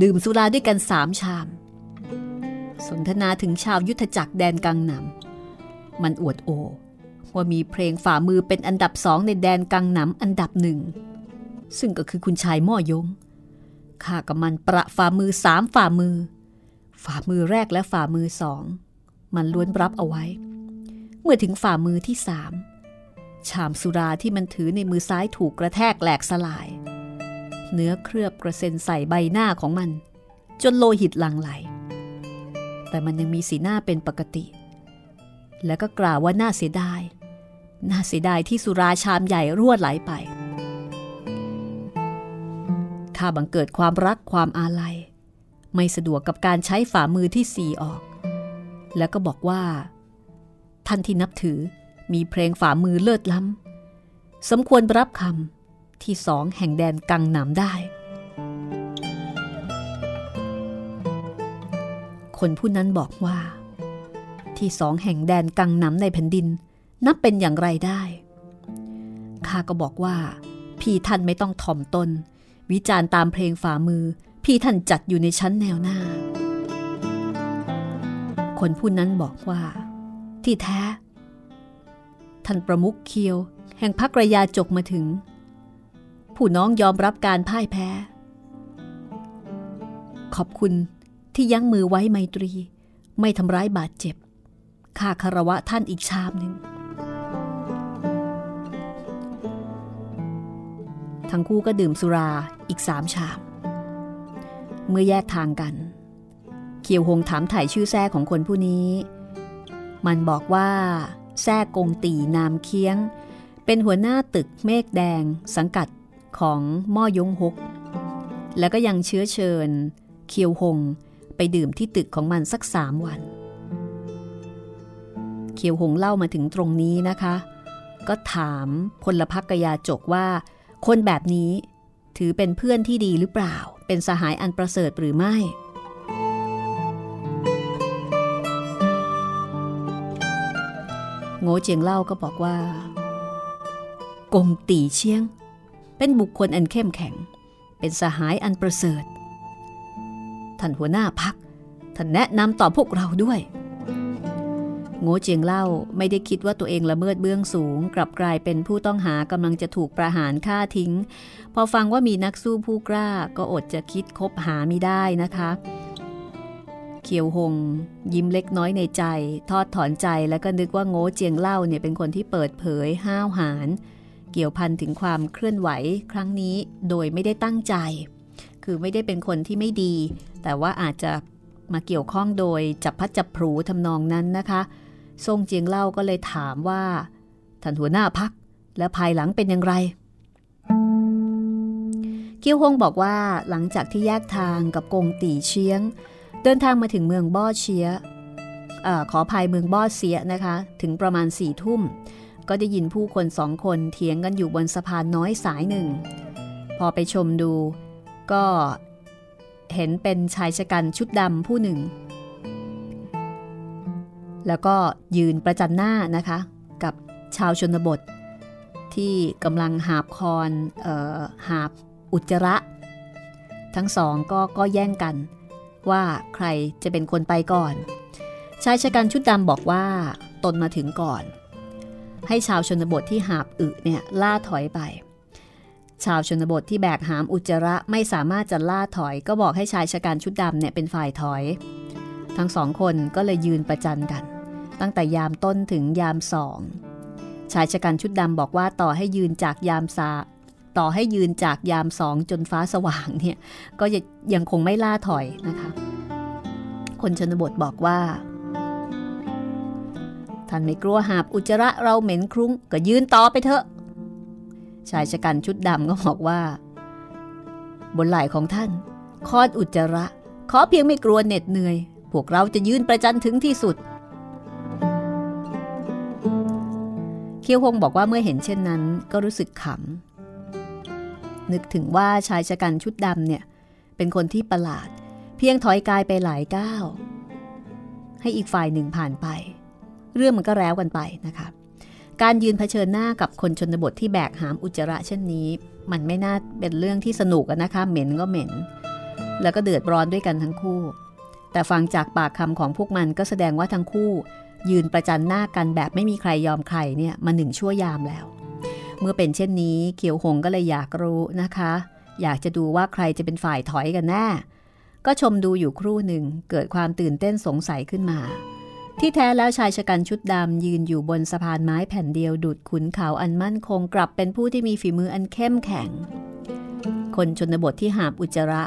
ดื่มสุราด้วยกันสามชาม สนทนาถึงชาวยุทธจักรแดนกังนำมันอวดโอว่ามีเพลงฝ่ามือเป็นอันดับสองในแดนกังนำอันดับหนึ่ง ซึ่งก็คือคุณชายม่อยง ข้ากับมันประฝ่ามือสามฝ่ามือ ฝ่ามือแรกและฝ่ามือสองมันล้วนรับเอาไว้ เมื่อถึงฝ่ามือที่สามชามสุราที่มันถือในมือซ้ายถูกกระแทกแหลกสลาย เนื้อเคลือบกระเซ็นใส่ใบหน้าของมัน จนโลหิตหลั่งไหล แต่มันยังมีสีหน้าเป็นปกติ แล้วก็กล่าวว่าน่าเสียดาย น่าเสียดายที่สุราชามใหญ่ร่วดไหลไป ข้าบังเกิดความรักความอาลัย ไม่สะดวกกับการใช้ฝ่ามือที่สี่ออก แล้วก็บอกว่า ท่านที่นับถือมีเพลงฝ่ามือเลิศล้ำ สมควรรับคำที่สองแห่งแดนกังหนามได้ คนผู้นั้นบอกว่า ที่สองแห่งแดนกังหนำในแผ่นดิน นับเป็นอย่างไรได้ข้าก็บอกว่า พี่ท่านไม่ต้องถ่อมตน วิจารณ์ตามเพลงฝ่ามือ พี่ท่านจัดอยู่ในชั้นแนวหน้า คนผู้นั้นบอกว่า ที่แท้ ท่านประมุขเคียว แห่งพักระยาจกมาถึง ผู้น้องยอมรับการพ่ายแพ้ ขอบคุณที่ยั้งมือไว้ไมตรี ไม่ทำร้ายบาดเจ็บข้าคารวะท่านอีกชามหนึ่ง ทั้งคู่ก็ดื่มสุราอีกสามชาม เมื่อแยกทางกันเคียวหงถามถ่ายชื่อแท้ของคนผู้นี้ มันบอกว่าแท้กงตีนามเคียง เป็นหัวหน้าตึกเมฆแดง สังกัดของม่อยงฮก แล้วก็ยังเชื้อเชิญ เคียวหงไปดื่มที่ตึกของมันสักสามวัน เคียวหงเล่ามาถึงตรงนี้นะคะ ก็ถามพลพักกยาจกว่า คนแบบนี้ถือเป็นเพื่อนที่ดีหรือเปล่า เป็นสหายอันประเสริฐหรือไม่ โง่เจียงเล่าก็บอกว่ากงตีเชียง เป็นบุคคลอันเข้มแข็ง เป็นสหายอันประเสริฐ ท่านหัวหน้าพักท่านแนะนำต่อพวกเราด้วย โง่เจียงเล่าไม่ได้คิดว่าตัวเองละเมิดเบื้องสูง กลับกลายเป็นผู้ต้องหากำลังจะถูกประหารฆ่าทิ้ง พอฟังว่ามีนักสู้ผู้กล้าก็อดจะคิดคบหาไม่ได้นะคะ เขียวหง ยิ้มเล็กน้อยในใจ ทอดถอนใจแล้วก็นึกว่าโง่เจียงเล่าเนี่ยเป็นคนที่เปิดเผยห้าวหาญเกี่ยวพันถึงความเคลื่อนไหวครั้งนี้โดยไม่ได้ตั้งใจ คือไม่ได้เป็นคนที่ไม่ดี แต่ว่าอาจจะมาเกี่ยวข้องโดยจับพัดจับผูทำนองนั้นนะคะ ทรงเจียงเล่าก็เลยถามว่าท่านหัวหน้าพักและภายหลังเป็นอย่างไร เกียวฮงบอกว่าหลังจากที่แยกทางกับกงตีเชียง เดินทางมาถึงเมืองบ่อเชียอขอภายเมืองบ่อเสียนะคะ ถึงประมาณสี่ทุ่ม ก็ได้ยินผู้คนสองคนเถียงกันอยู่บนสะพานน้อยสายหนึ่ง พอไปชมดูก็เห็นเป็นชายชะกันชุดดำผู้หนึ่ง แล้วก็ยืนประจันหน้านะคะ กับชาวชนบท ที่กำลังหาบคอนออหาบอุจจระ ทั้งสองก็ก็แย่งกัน ว่าใครจะเป็นคนไปก่อน ชายชะกันชุดดำบอกว่าตนมาถึงก่อน ให้ชาวชนบทที่หาบอึเนี่ยล่าถอยไปชาวชนบทที่แบกหามอุจจาระไม่สามารถจะล่าถอยก็บอกให้ชายชะกันชุดดำเนี่ยเป็นฝ่ายถอย ทั้งสองคนก็เลยยืนประจันกัน ตั้งแต่ยามต้นถึงยามสองชายชะกันชุดดำบอกว่าต่อให้ยืนจากยามซาต่อให้ยืนจากยามสองจนฟ้าสว่างเนี่ยก็ยังคงไม่ล่าถอยนะคะ คนชนบทบอกว่าท่านไม่กลัวหาบอุจจาระเราเหม็นครุ้ง ก็ยืนต่อไปเถอะ ชายชะกันชุดดำก็บอกว่า บนไหล่ของท่านคอดอุจจาระ ขอเพียงไม่กลัวเหน็ดเหนื่อย พวกเราจะยืนประจันถึงที่สุด เคียวฮงบอกว่าเมื่อเห็นเช่นนั้นก็รู้สึกขำ นึกถึงว่าชายชะกันชุดดำเนี่ย เป็นคนที่ประหลาด เพียงถอยกายไปหลายก้าวให้อีกฝ่ายหนึ่งผ่านไป เรื่องมันก็แล้วกันไปนะคะการยืนเผชิญหน้ากับคนชนบทที่แบกหามอุจจาระเช่นนี้ มันไม่น่าเป็นเรื่องที่สนุกนะคะเหม็นก็เหม็น แล้วก็เดือดร้อนด้วยกันทั้งคู่ แต่ฟังจากปากคำของพวกมันก็แสดงว่าทั้งคู่ ยืนประจันหน้ากันแบบไม่มีใครยอมใครเนี่ยมาหนึ่งชั่วยามแล้ว เมื่อเป็นเช่นนี้เขียวหงก็เลยอยากรู้นะคะ อยากจะดูว่าใครจะเป็นฝ่ายถอยกันแน่ ก็ชมดูอยู่ครู่หนึ่งเกิดความตื่นเต้นสงสัยขึ้นมา ที่แท้แล้วชายชะกันชุดดำยืนอยู่บนสะพานไม้แผ่นเดียวดุดขุนเขาอันมั่นคงกลับเป็นผู้ที่มีฝีมืออันเข้มแข็ง คนชนบทที่หาบอุจจาระ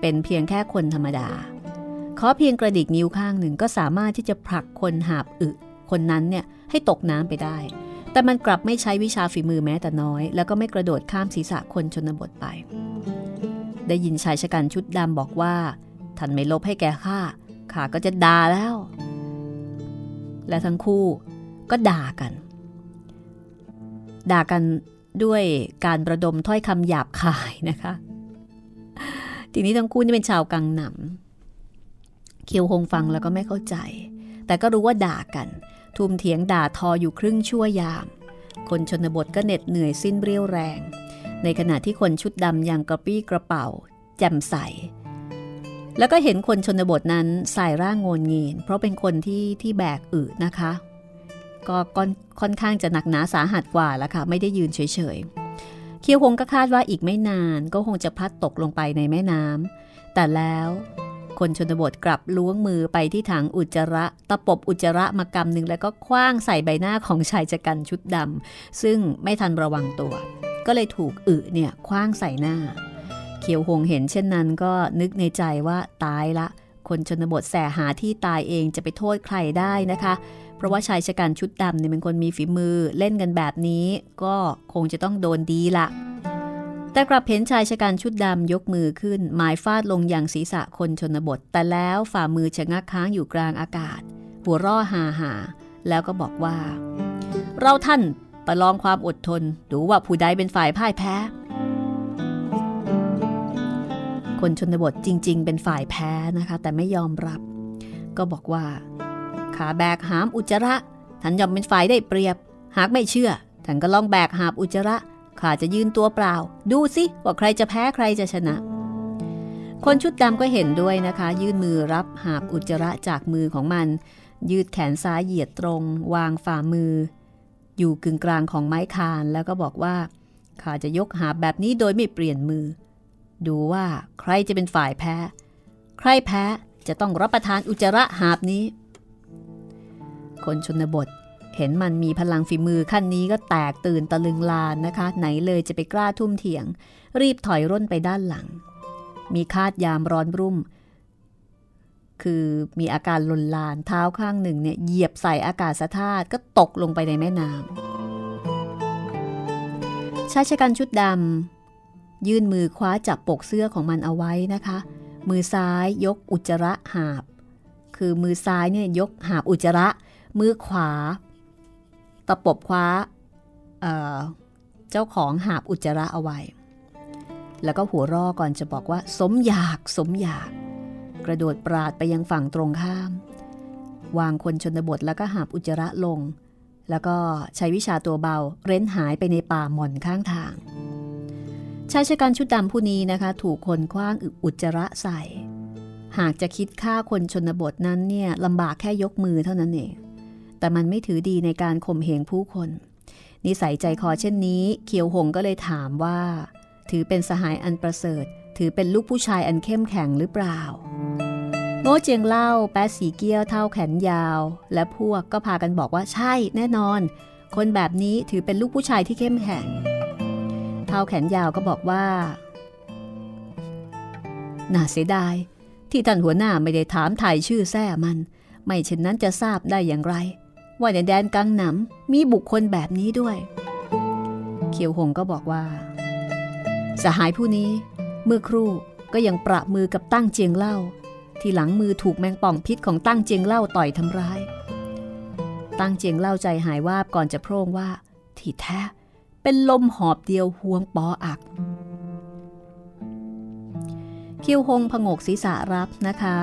เป็นเพียงแค่คนธรรมดา ขอเพียงกระดิกนิ้วข้างหนึ่งก็สามารถที่จะผลักคนหาบอึคนนั้นเนี่ยให้ตกน้ำไปได้ แต่มันกลับไม่ใช้วิชาฝีมือแม้แต่น้อย แล้วก็ไม่กระโดดข้ามศีรษะคนชนบทไป ได้ยินชายชะกันชุดดำบอกว่าท่านไม่ลบให้แกข้าข้าก็จะด่าแล้ว และทั้งคู่ก็ด่ากัน ด่ากันด้วยการประดมถ้อยคำหยาบคายนะคะ ทีนี้ทั้งคู่นี่เป็นชาวกังหนำ เคียวหงฟังแล้วก็ไม่เข้าใจ แต่ก็รู้ว่าด่ากัน ทุมเถียงด่าทออยู่ครึ่งชั่วยาม คนชนบทก็เหน็ดเหนื่อยสิ้นเรี่ยวแรง ในขณะที่คนชุดดำยังกระปี้กระเป๋า แจ่มใส แล้วก็เห็นคนชนบทนั้นใส่ร่างโงนเงีนเพราะเป็นคนที่ที่แบกอึนะคะ ก็ค่อนข้างจะหนักหนาสาหัสกว่าแล้วค่ะ ไม่ได้ยืนเฉยๆ เคียวหงก็คาดว่าอีกไม่นานก็คงจะพัดตกลงไปในแม่น้ำแต่แล้ว คนชนบทกลับล้วงมือไปที่ถังอุจจาระ ตะปบอุจจาระมากำหนึ่งแล้วก็คว้างใส่ใบหน้าของชายชะกันชุดดำซึ่งไม่ทันระวังตัว ก็เลยถูกอึเนี่ยคว้างใส่หน้า เขียวหงเห็นเช่นนั้นก็นึกในใจว่าตายละ คนชนบทแสหาที่ตายเองจะไปโทษใครได้นะคะเพราะว่าชายชะกันชุดดำเนี่ยเป็นคนมีฝีมือเล่นกันแบบนี้ ก็คงจะต้องโดนดีละ แต่กลับเห็นชายชะกันชุดดำยกมือขึ้น หมายฟาดลงอย่างศีรษะคนชนบท แต่แล้วฝ่ามือชะงักค้างอยู่กลางอากาศ หัวร่อหาหา แล้วก็บอกว่า เราท่านประลองความอดทน ดูว่าผู้ใดเป็นฝ่ายพ่ายแพ้ คนชนบทจริง ๆ เป็นฝ่ายแพ้นะคะ แต่ไม่ยอมรับ ก็บอกว่า ขาแบกหามอุจจาระท่านยอมเป็นฝ่ายได้เปรียบ หากไม่เชื่อท่านก็ลองแบกหามอุจจาระ ข้าจะยืนตัวเปล่า ดูสิว่าใครจะแพ้ใครจะชนะ คนชุดดำก็เห็นด้วยนะคะ ยื่นมือรับหาบอุจจาระจากมือของมัน ยืดแขนซ้ายเหยียดตรง วางฝ่ามือ อยู่กึ่งกลางของไม้คานแล้วก็บอกว่าข้าจะยกหาบแบบนี้โดยไม่เปลี่ยนมือ ดูว่าใครจะเป็นฝ่ายแพ้ ใครแพ้จะต้องรับประทานอุจจาระหาบนี้ คนชนบท เห็นมันมีพลังฝีมือขั้นนี้ก็แตกตื่นตะลึงลานนะคะ ไหนเลยจะไปกล้าทุ่มเถียง รีบถอยร่นไปด้านหลัง มีคาดยามร้อนรุ่ม คือมีอาการลนลานเท้าข้างหนึ่งเนี่ยเหยียบใส่อากาศธาตุก็ตกลงไปในแม่น้ำชายชะกันชุดดำยื่นมือคว้าจับปกเสื้อของมันเอาไว้นะคะ มือซ้ายยกอุจจระหาบ คือมือซ้ายเนี่ยยกหาบอุจจระมือขวา ตะปบคว้าเเจ้าของหาบอุจจาระเอาไว้ แล้วก็หัวรอก่อนจะบอกว่า สมอยากสมอยาก กระโดดปราดไปยังฝั่งตรงข้าม วางคนชนบทแล้วก็หาบอุจจาระลง แล้วก็ใช้วิชาตัวเบาเร้นหายไปในป่าหม่อนข้างทางชายชะกันชุดดำผู้นี้นะคะ ถูกคนคว้างอุจจาระใส่ หากจะคิดฆ่าคนชนบทนั้นเนี่ยลำบากแค่ยกมือเท่านั้นเอง แต่มันไม่ถือดีในการข่มเหงผู้คน นิสัยใจคอเช่นนี้เคียวหงก็เลยถามว่า ถือเป็นสหายอันประเสริฐ ถือเป็นลูกผู้ชายอันเข้มแข็งหรือเปล่า โง่เจียงเล่า แป๊สีเกี้ยวเท่าแขนยาว และพวกก็พากันบอกว่าใช่แน่นอน คนแบบนี้ถือเป็นลูกผู้ชายที่เข้มแข็ง เท้าแขนยาวก็บอกว่าน่าเสียดายที่ท่านหัวหน้าไม่ได้ถามไทยชื่อแท้มัน ไม่เช่นนั้นจะทราบได้อย่างไร ว่าในแดนกังหนำมีบุคคลแบบนี้ด้วย เขียวหงก็บอกว่า สหายผู้นี้เมื่อครู่ก็ยังประมือกับตั้งเจียงเล่า ที่หลังมือถูกแมงป่องพิษของตั้งเจียงเล่าต่อยทำร้าย ตั้งเจียงเล่าใจหายวาบก่อนจะโพร่งว่า ที่แท้เป็นลมหอบเดียวห่วงปออัก คิวฮงผงกศีรษะรับนะคะ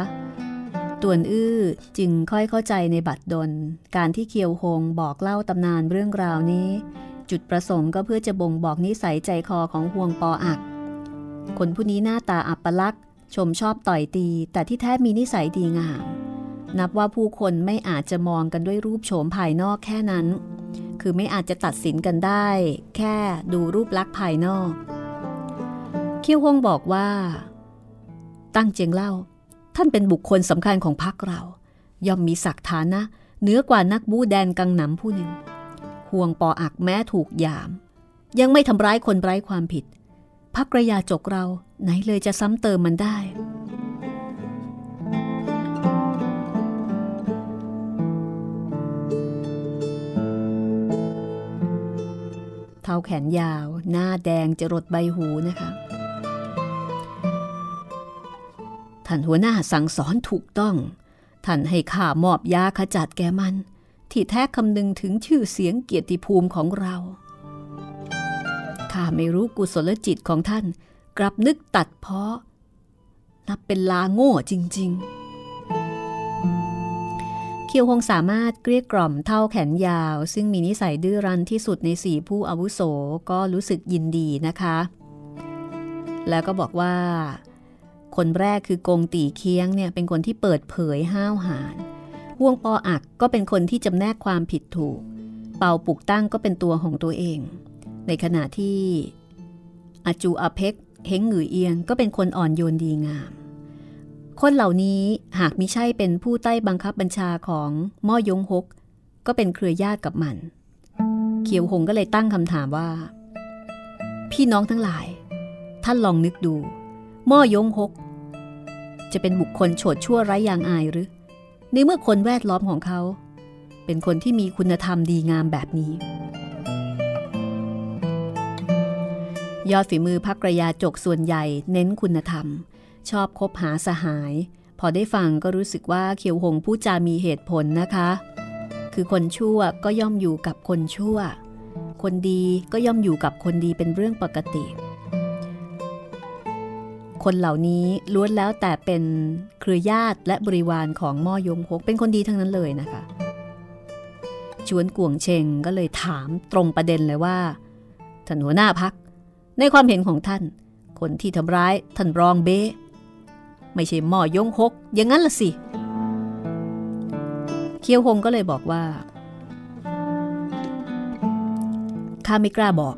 ต่วนอื้อจึงค่อยเข้าใจในบัตรดล การที่เคียวฮงบอกเล่าตำนานเรื่องราวนี้ จุดประสงค์ก็เพื่อจะบ่งบอกนิสัยใจคอของห่วงปออัก คนผู้นี้หน้าตาอัปลักษ์ชมชอบต่อยตี แต่ที่แท้มีนิสัยดีงาม นับว่าผู้คนไม่อาจจะมองกันด้วยรูปโฉมภายนอกแค่นั้น คือไม่อาจจะตัดสินกันได้ แค่ดูรูปลักษณ์ภายนอก เคียวฮงบอกว่า ตั้งเจียงเล่า ท่านเป็นบุคคลสำคัญของพรรคเรา ย่อมมีศักฐานะเหนือกว่านักบูแดนกังหนำผู้หนึ่งห่วงปออักแม้ถูกยาม ยังไม่ทำร้ายคนไร้ความผิดพักระยาจกเราไหนเลยจะซ้ำเติมมันได้ เท้าแขนยาว หน้าแดงจะรดใบหูนะคะ ท่านหัวหน้าสั่งสอนถูกต้อง ท่านให้ข้ามอบยาขจัดแกมัน ที่แท้คำนึงถึงชื่อเสียงเกียรติภูมิของเรา ข้าไม่รู้กุศลจิตของท่าน กลับนึกตัดเพาะ นับเป็นลาโง่จริง ๆเคียวคงสามารถเกลี้ยกล่อมเท่าแขนยาว ซึ่งมีนิสัยดื้อรั้นที่สุดในสี่ผู้อาวุโสก็รู้สึกยินดีนะคะ แล้วก็บอกว่า คนแรกคือกงตีเคียงเนี่ยเป็นคนที่เปิดเผยห้าวหาญห่วงปออักก็เป็นคนที่จำแนกความผิดถูก เป่าปุกตั้งก็เป็นตัวของตัวเอง ในขณะที่อาจูอาเพกเฮงหงือเอียงก็เป็นคนอ่อนโยนดีงาม คนเหล่านี้หากมิใช่เป็นผู้ใต้บังคับบัญชาของม่อยงฮก ก็เป็นเครือญาติกับมัน เขียวหงก็เลยตั้งคำถามว่า พี่น้องทั้งหลาย ท่านลองนึกดูม่อยงฮก จะเป็นบุคคลโฉดชั่วไร้ยางอายหรือ ในเมื่อคนแวดล้อมของเขา เป็นคนที่มีคุณธรรมดีงามแบบนี้ ยอดฝีมือพักระยาจกส่วนใหญ่เน้นคุณธรรม ชอบคบหาสหาย พอได้ฟังก็รู้สึกว่าเขียวหงผู้จามีเหตุผลนะคะ คือคนชั่วก็ย่อมอยู่กับคนชั่ว คนดีก็ย่อมอยู่กับคนดีเป็นเรื่องปกติ คนเหล่านี้ล้วนแล้วแต่เป็นเครือญาติและบริวารของม่อยงฮกเป็นคนดีทั้งนั้นเลยนะคะ ชวนกวงเชงก็เลยถามตรงประเด็นเลยว่าท่านหัวหน้าพัก ในความเห็นของท่าน คนที่ทำร้ายท่านรองเบ้ไม่ใช่ม้อยงฮกอย่างนั้นละสิ เคียวหงก็เลยบอกว่าข้าไม่กล้าบอก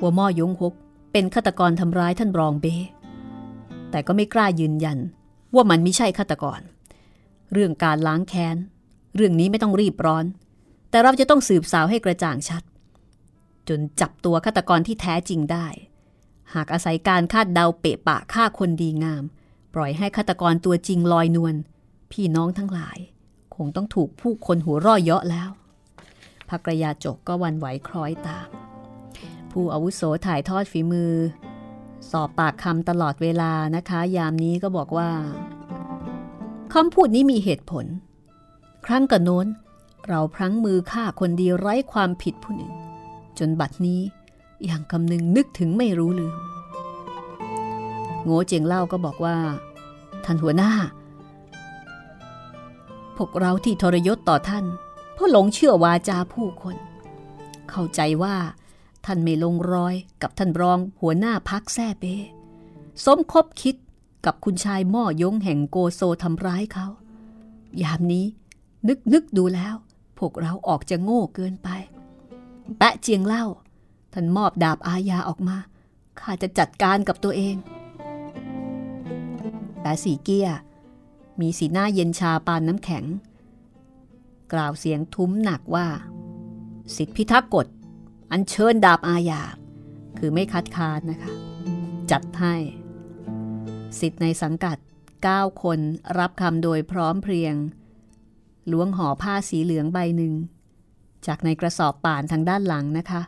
ว่าม้อยงฮกเป็นฆาตกรทำร้ายท่านรองเบ แต่ก็ไม่กล้ายืนยัน ว่ามันไม่ใช่ฆาตกร เรื่องการล้างแค้น เรื่องนี้ไม่ต้องรีบร้อน แต่เราจะต้องสืบสาวให้กระจ่างชัด จนจับตัวฆาตกรที่แท้จริงได้ หากอาศัยการคาดเดาเปะปะฆ่าคนดีงาม ปล่อยให้ฆาตกรตัวจริงลอยนวลพี่น้องทั้งหลาย คงต้องถูกผู้คนหัวร่อเยาะแล้วพักรยาจกก็วันไหวคล้อยตาม ผู้อาวุโสถ่ายทอดฝีมือ สอบปากคำตลอดเวลานะคะ ยามนี้ก็บอกว่าคำพูดนี้มีเหตุผล ครั้งกันโน้น เราพลั้งมือฆ่าคนดีไร้ความผิดผู้หนึ่ง จนบัดนี้อย่างคำนึงนึกถึงไม่รู้ลืม โง่เจียงเล่าก็บอกว่า ท่านหัวหน้า พวกเราที่ทรยศต่อท่าน เพราะหลงเชื่อวาจาผู้คน เข้าใจว่า ท่านไม่ลงรอยกับท่านรองหัวหน้าพักแซ่เปสมคบคิดกับคุณชายหม้อยงแห่งโกโซทำร้ายเขา ยามนี้นึกนึกดูแล้ว พวกเราออกจะโง่เกินไป แปะเจียงเล่า ท่านมอบดาบอาญาออกมา ข้าจะจัดการกับตัวเองแต่สีเกียมีสีหน้าเย็นชาปานน้ำแข็ง กล่าวเสียงทุ้มหนักว่า สิทธิพิทักษ์กฎ อันเชิญดาบอาญาคือไม่คัดค้านนะคะ จัดให้สิทธิ์ในสังกัด 9 คนรับคำโดยพร้อมเพรียงล้วงห่อผ้าสีเหลืองใบหนึ่ง จากในกระสอบป่านทางด้านหลังนะคะ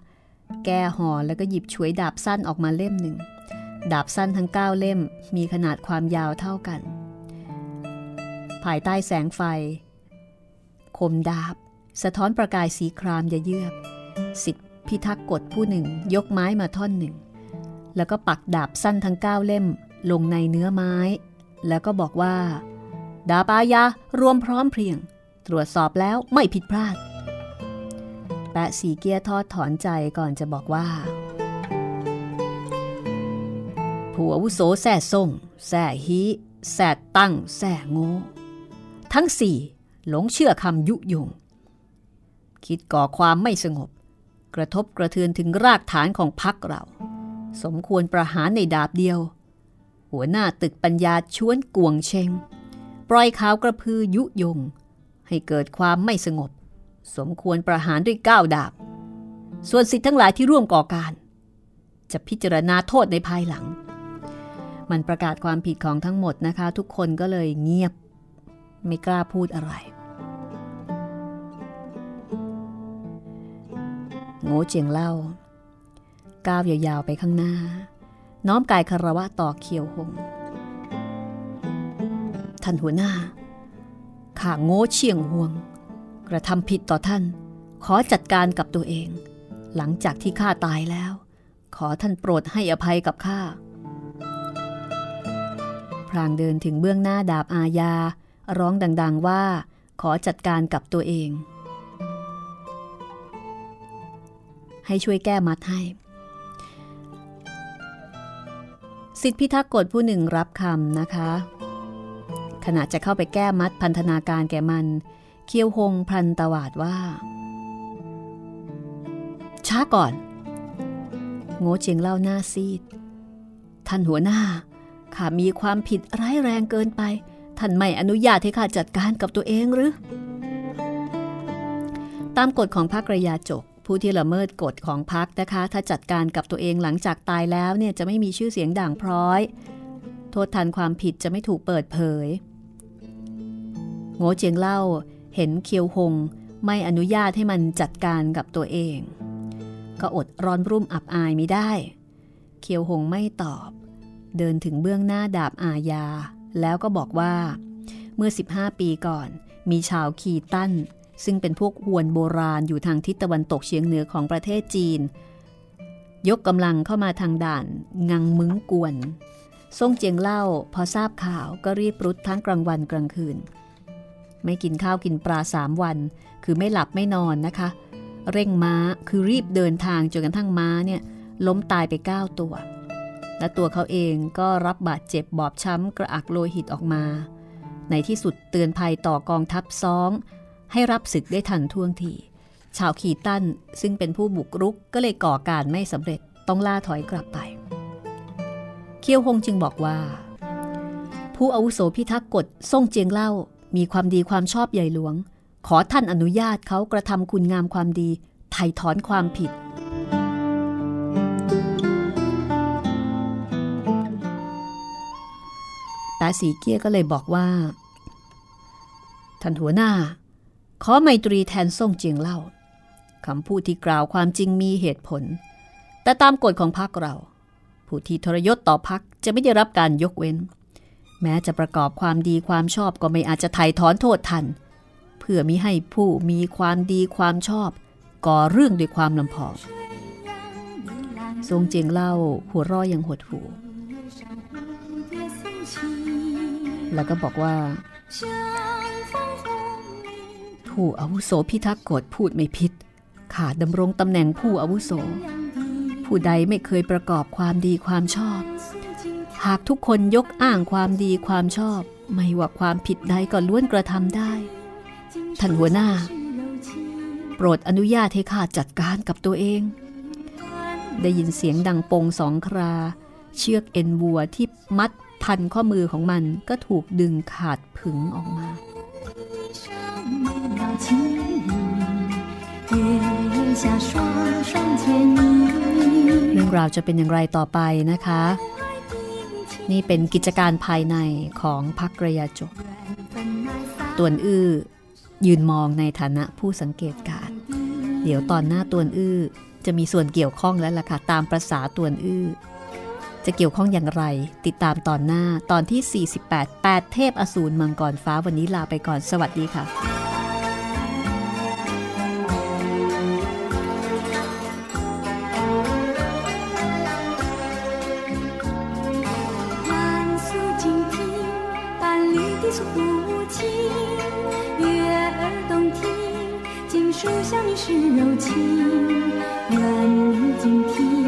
แก้ห่อแล้วก็หยิบฉวยดาบสั้นออกมาเล่มหนึ่ง ดาบสั้นทั้ง 9 เล่มมีขนาดความยาวเท่ากัน ภายใต้แสงไฟ คมดาบ สะท้อนประกายสีครามยเยือกสิทธิ พิทักษ์กฎผู้หนึ่งยกไม้มาท่อนหนึ่ง แล้วก็ปักดาบสั้นทั้ง9เล่มลงในเนื้อไม้ แล้วก็บอกว่า ดาปายารวมพร้อมเพรียง ตรวจสอบแล้วไม่ผิดพลาด แปะสีเกียทอดถอนใจก่อนจะบอกว่าผู้อาวุโสแส่ส่งแส่ฮีแส่ตั้งแส่โง่ทั้งสี่หลงเชื่อคำยุยง คิดก่อความไม่สงบ กระทบกระเทือนถึงรากฐานของพักเรา สมควรประหารในดาบเดียว หัวหน้าตึกปัญญาชวนกวงเชง ปล่อยข่าวกระพือยุยง ให้เกิดความไม่สงบ สมควรประหารด้วยก้าวดาบ ส่วนสิทธิ์ทั้งหลายที่ร่วมก่อการ จะพิจารณาโทษในภายหลัง มันประกาศความผิดของทั้งหมดนะคะ ทุกคนก็เลยเงียบ ไม่กล้าพูดอะไร โง่เจียงเล่า ก้าวยาวๆไปข้างหน้า น้อมกายคารวะต่อเขียวหง ท่านหัวหน้า ข้าโง่เชียงห่วง กระทำผิดต่อท่าน ขอจัดการกับตัวเอง หลังจากที่ข้าตายแล้ว ขอท่านโปรดให้อภัยกับข้า พรางเดินถึงเบื้องหน้าดาบอาญา ร้องดัง ๆว่าขอจัดการกับตัวเอง ให้ช่วยแก้มัดให้สิทธิพิทักษ์กฎผู้หนึ่งรับคำนะคะ ขณะจะเข้าไปแก้มัดพันธนาการแก่มัน เคียวหงพันตวาดว่า ช้าก่อน โง่เจียงเล่าหน้าซีด ท่านหัวหน้า ข้ามีความผิดร้ายแรงเกินไป ท่านไม่อนุญาตให้ข้าจัดการกับตัวเองหรือ ตามกฎของพระกระยาจก ผู้ที่ละเมิดกฎของพักนะคะ ถ้าจัดการกับตัวเองหลังจากตายแล้วเนี่ยจะไม่มีชื่อเสียงด่างพร้อย โทษทันความผิดจะไม่ถูกเปิดเผยโง่เจียงเล่าเห็นเคียวหงไม่อนุญาตให้มันจัดการกับตัวเอง ก็อดร้อนรุ่มอับอายไม่ได้ เคียวหงไม่ตอบ เดินถึงเบื้องหน้าดาบอาญา แล้วก็บอกว่า เมื่อ 15 ปีก่อน มีชาวขีตั้น ซึ่งเป็นพวกหวนโบราณอยู่ทางทิศตะวันตกเฉียงเหนือของประเทศจีน ยกกำลังเข้ามาทางด่าน งังมึงกวนซ่งเจียงเล่าพอทราบข่าวก็รีบรุดทั้งกลางวันกลางคืน ไม่กินข้าวกินปลาสามวัน คือไม่หลับไม่นอนนะคะ เร่งม้าคือรีบเดินทางจนกระทั่งม้าเนี่ยล้มตายไป 9 ตัว และตัวเขาเองก็รับบาดเจ็บบอบช้ำกระอักโลหิตออกมา ในที่สุดเตือนภัยต่อกองทัพซ้อง ให้รับศึกได้ทันท่วงที ชาวขีตันซึ่งเป็นผู้บุกรุกก็เลยก่อการไม่สำเร็จต้องล่าถอยกลับไป เคียวฮงจึงบอกว่า ผู้อาวุโสพิทักษ์กฎส่งเจียงเล่ามีความดีความชอบใหญ่หลวง ขอท่านอนุญาตเขากระทำคุณงามความดีไถ่ถอนความผิด ตาสีเกี้ยก็เลยบอกว่า ท่านหัวหน้า ขอไมตรีแทนส่งเจียงเล่าคำพูดที่กล่าวความจริงมีเหตุผล แต่ตามกฎของพรรคเรา ผู้ที่ทรยศต่อพรรคจะไม่ได้รับการยกเว้น แม้จะประกอบความดีความชอบก็ไม่อาจจะไถ่ถอนโทษทัน เพื่อมิให้ผู้มีความดีความชอบ ก่อเรื่องด้วยความลำพองทรงเจียงเล่าหัวร้อยังหดหูแล้วก็บอกว่า ผู้อาวุโสพิทักษ์กฎพูดไม่ผิดขาดดำรงตำแหน่งผู้อาวุโส ผู้ใดไม่เคยประกอบความดีความชอบ หากทุกคนยกอ้างความดีความชอบ ไม่ว่าความผิดใดก็ล้วนกระทำได้ ท่านหัวหน้า โปรดอนุญาตให้ข้าจัดการกับตัวเอง ได้ยินเสียงดังปงสองครา เชือกเอ็นวัวที่มัดพันข้อมือของมันก็ถูกดึงขาดผึงออกมา เรื่องราวจะเป็นอย่างไรต่อไปนะคะ นี่เป็นกิจการภายในของพักระยาจกตวนอื้อยืนมองในฐานะผู้สังเกตการ เดี๋ยวตอนหน้าตวนอื้อจะมีส่วนเกี่ยวข้องแล้วล่ะค่ะตามประษาตวนอื้อจะเกี่ยวข้องอย่างไร ติดตามตอนหน้าตอนที่ 48 8 เทพอสูรมังกรฟ้าวันนี้ลาไปก่อนสวัสดีค่ะ 金属像你是柔情，愿你静听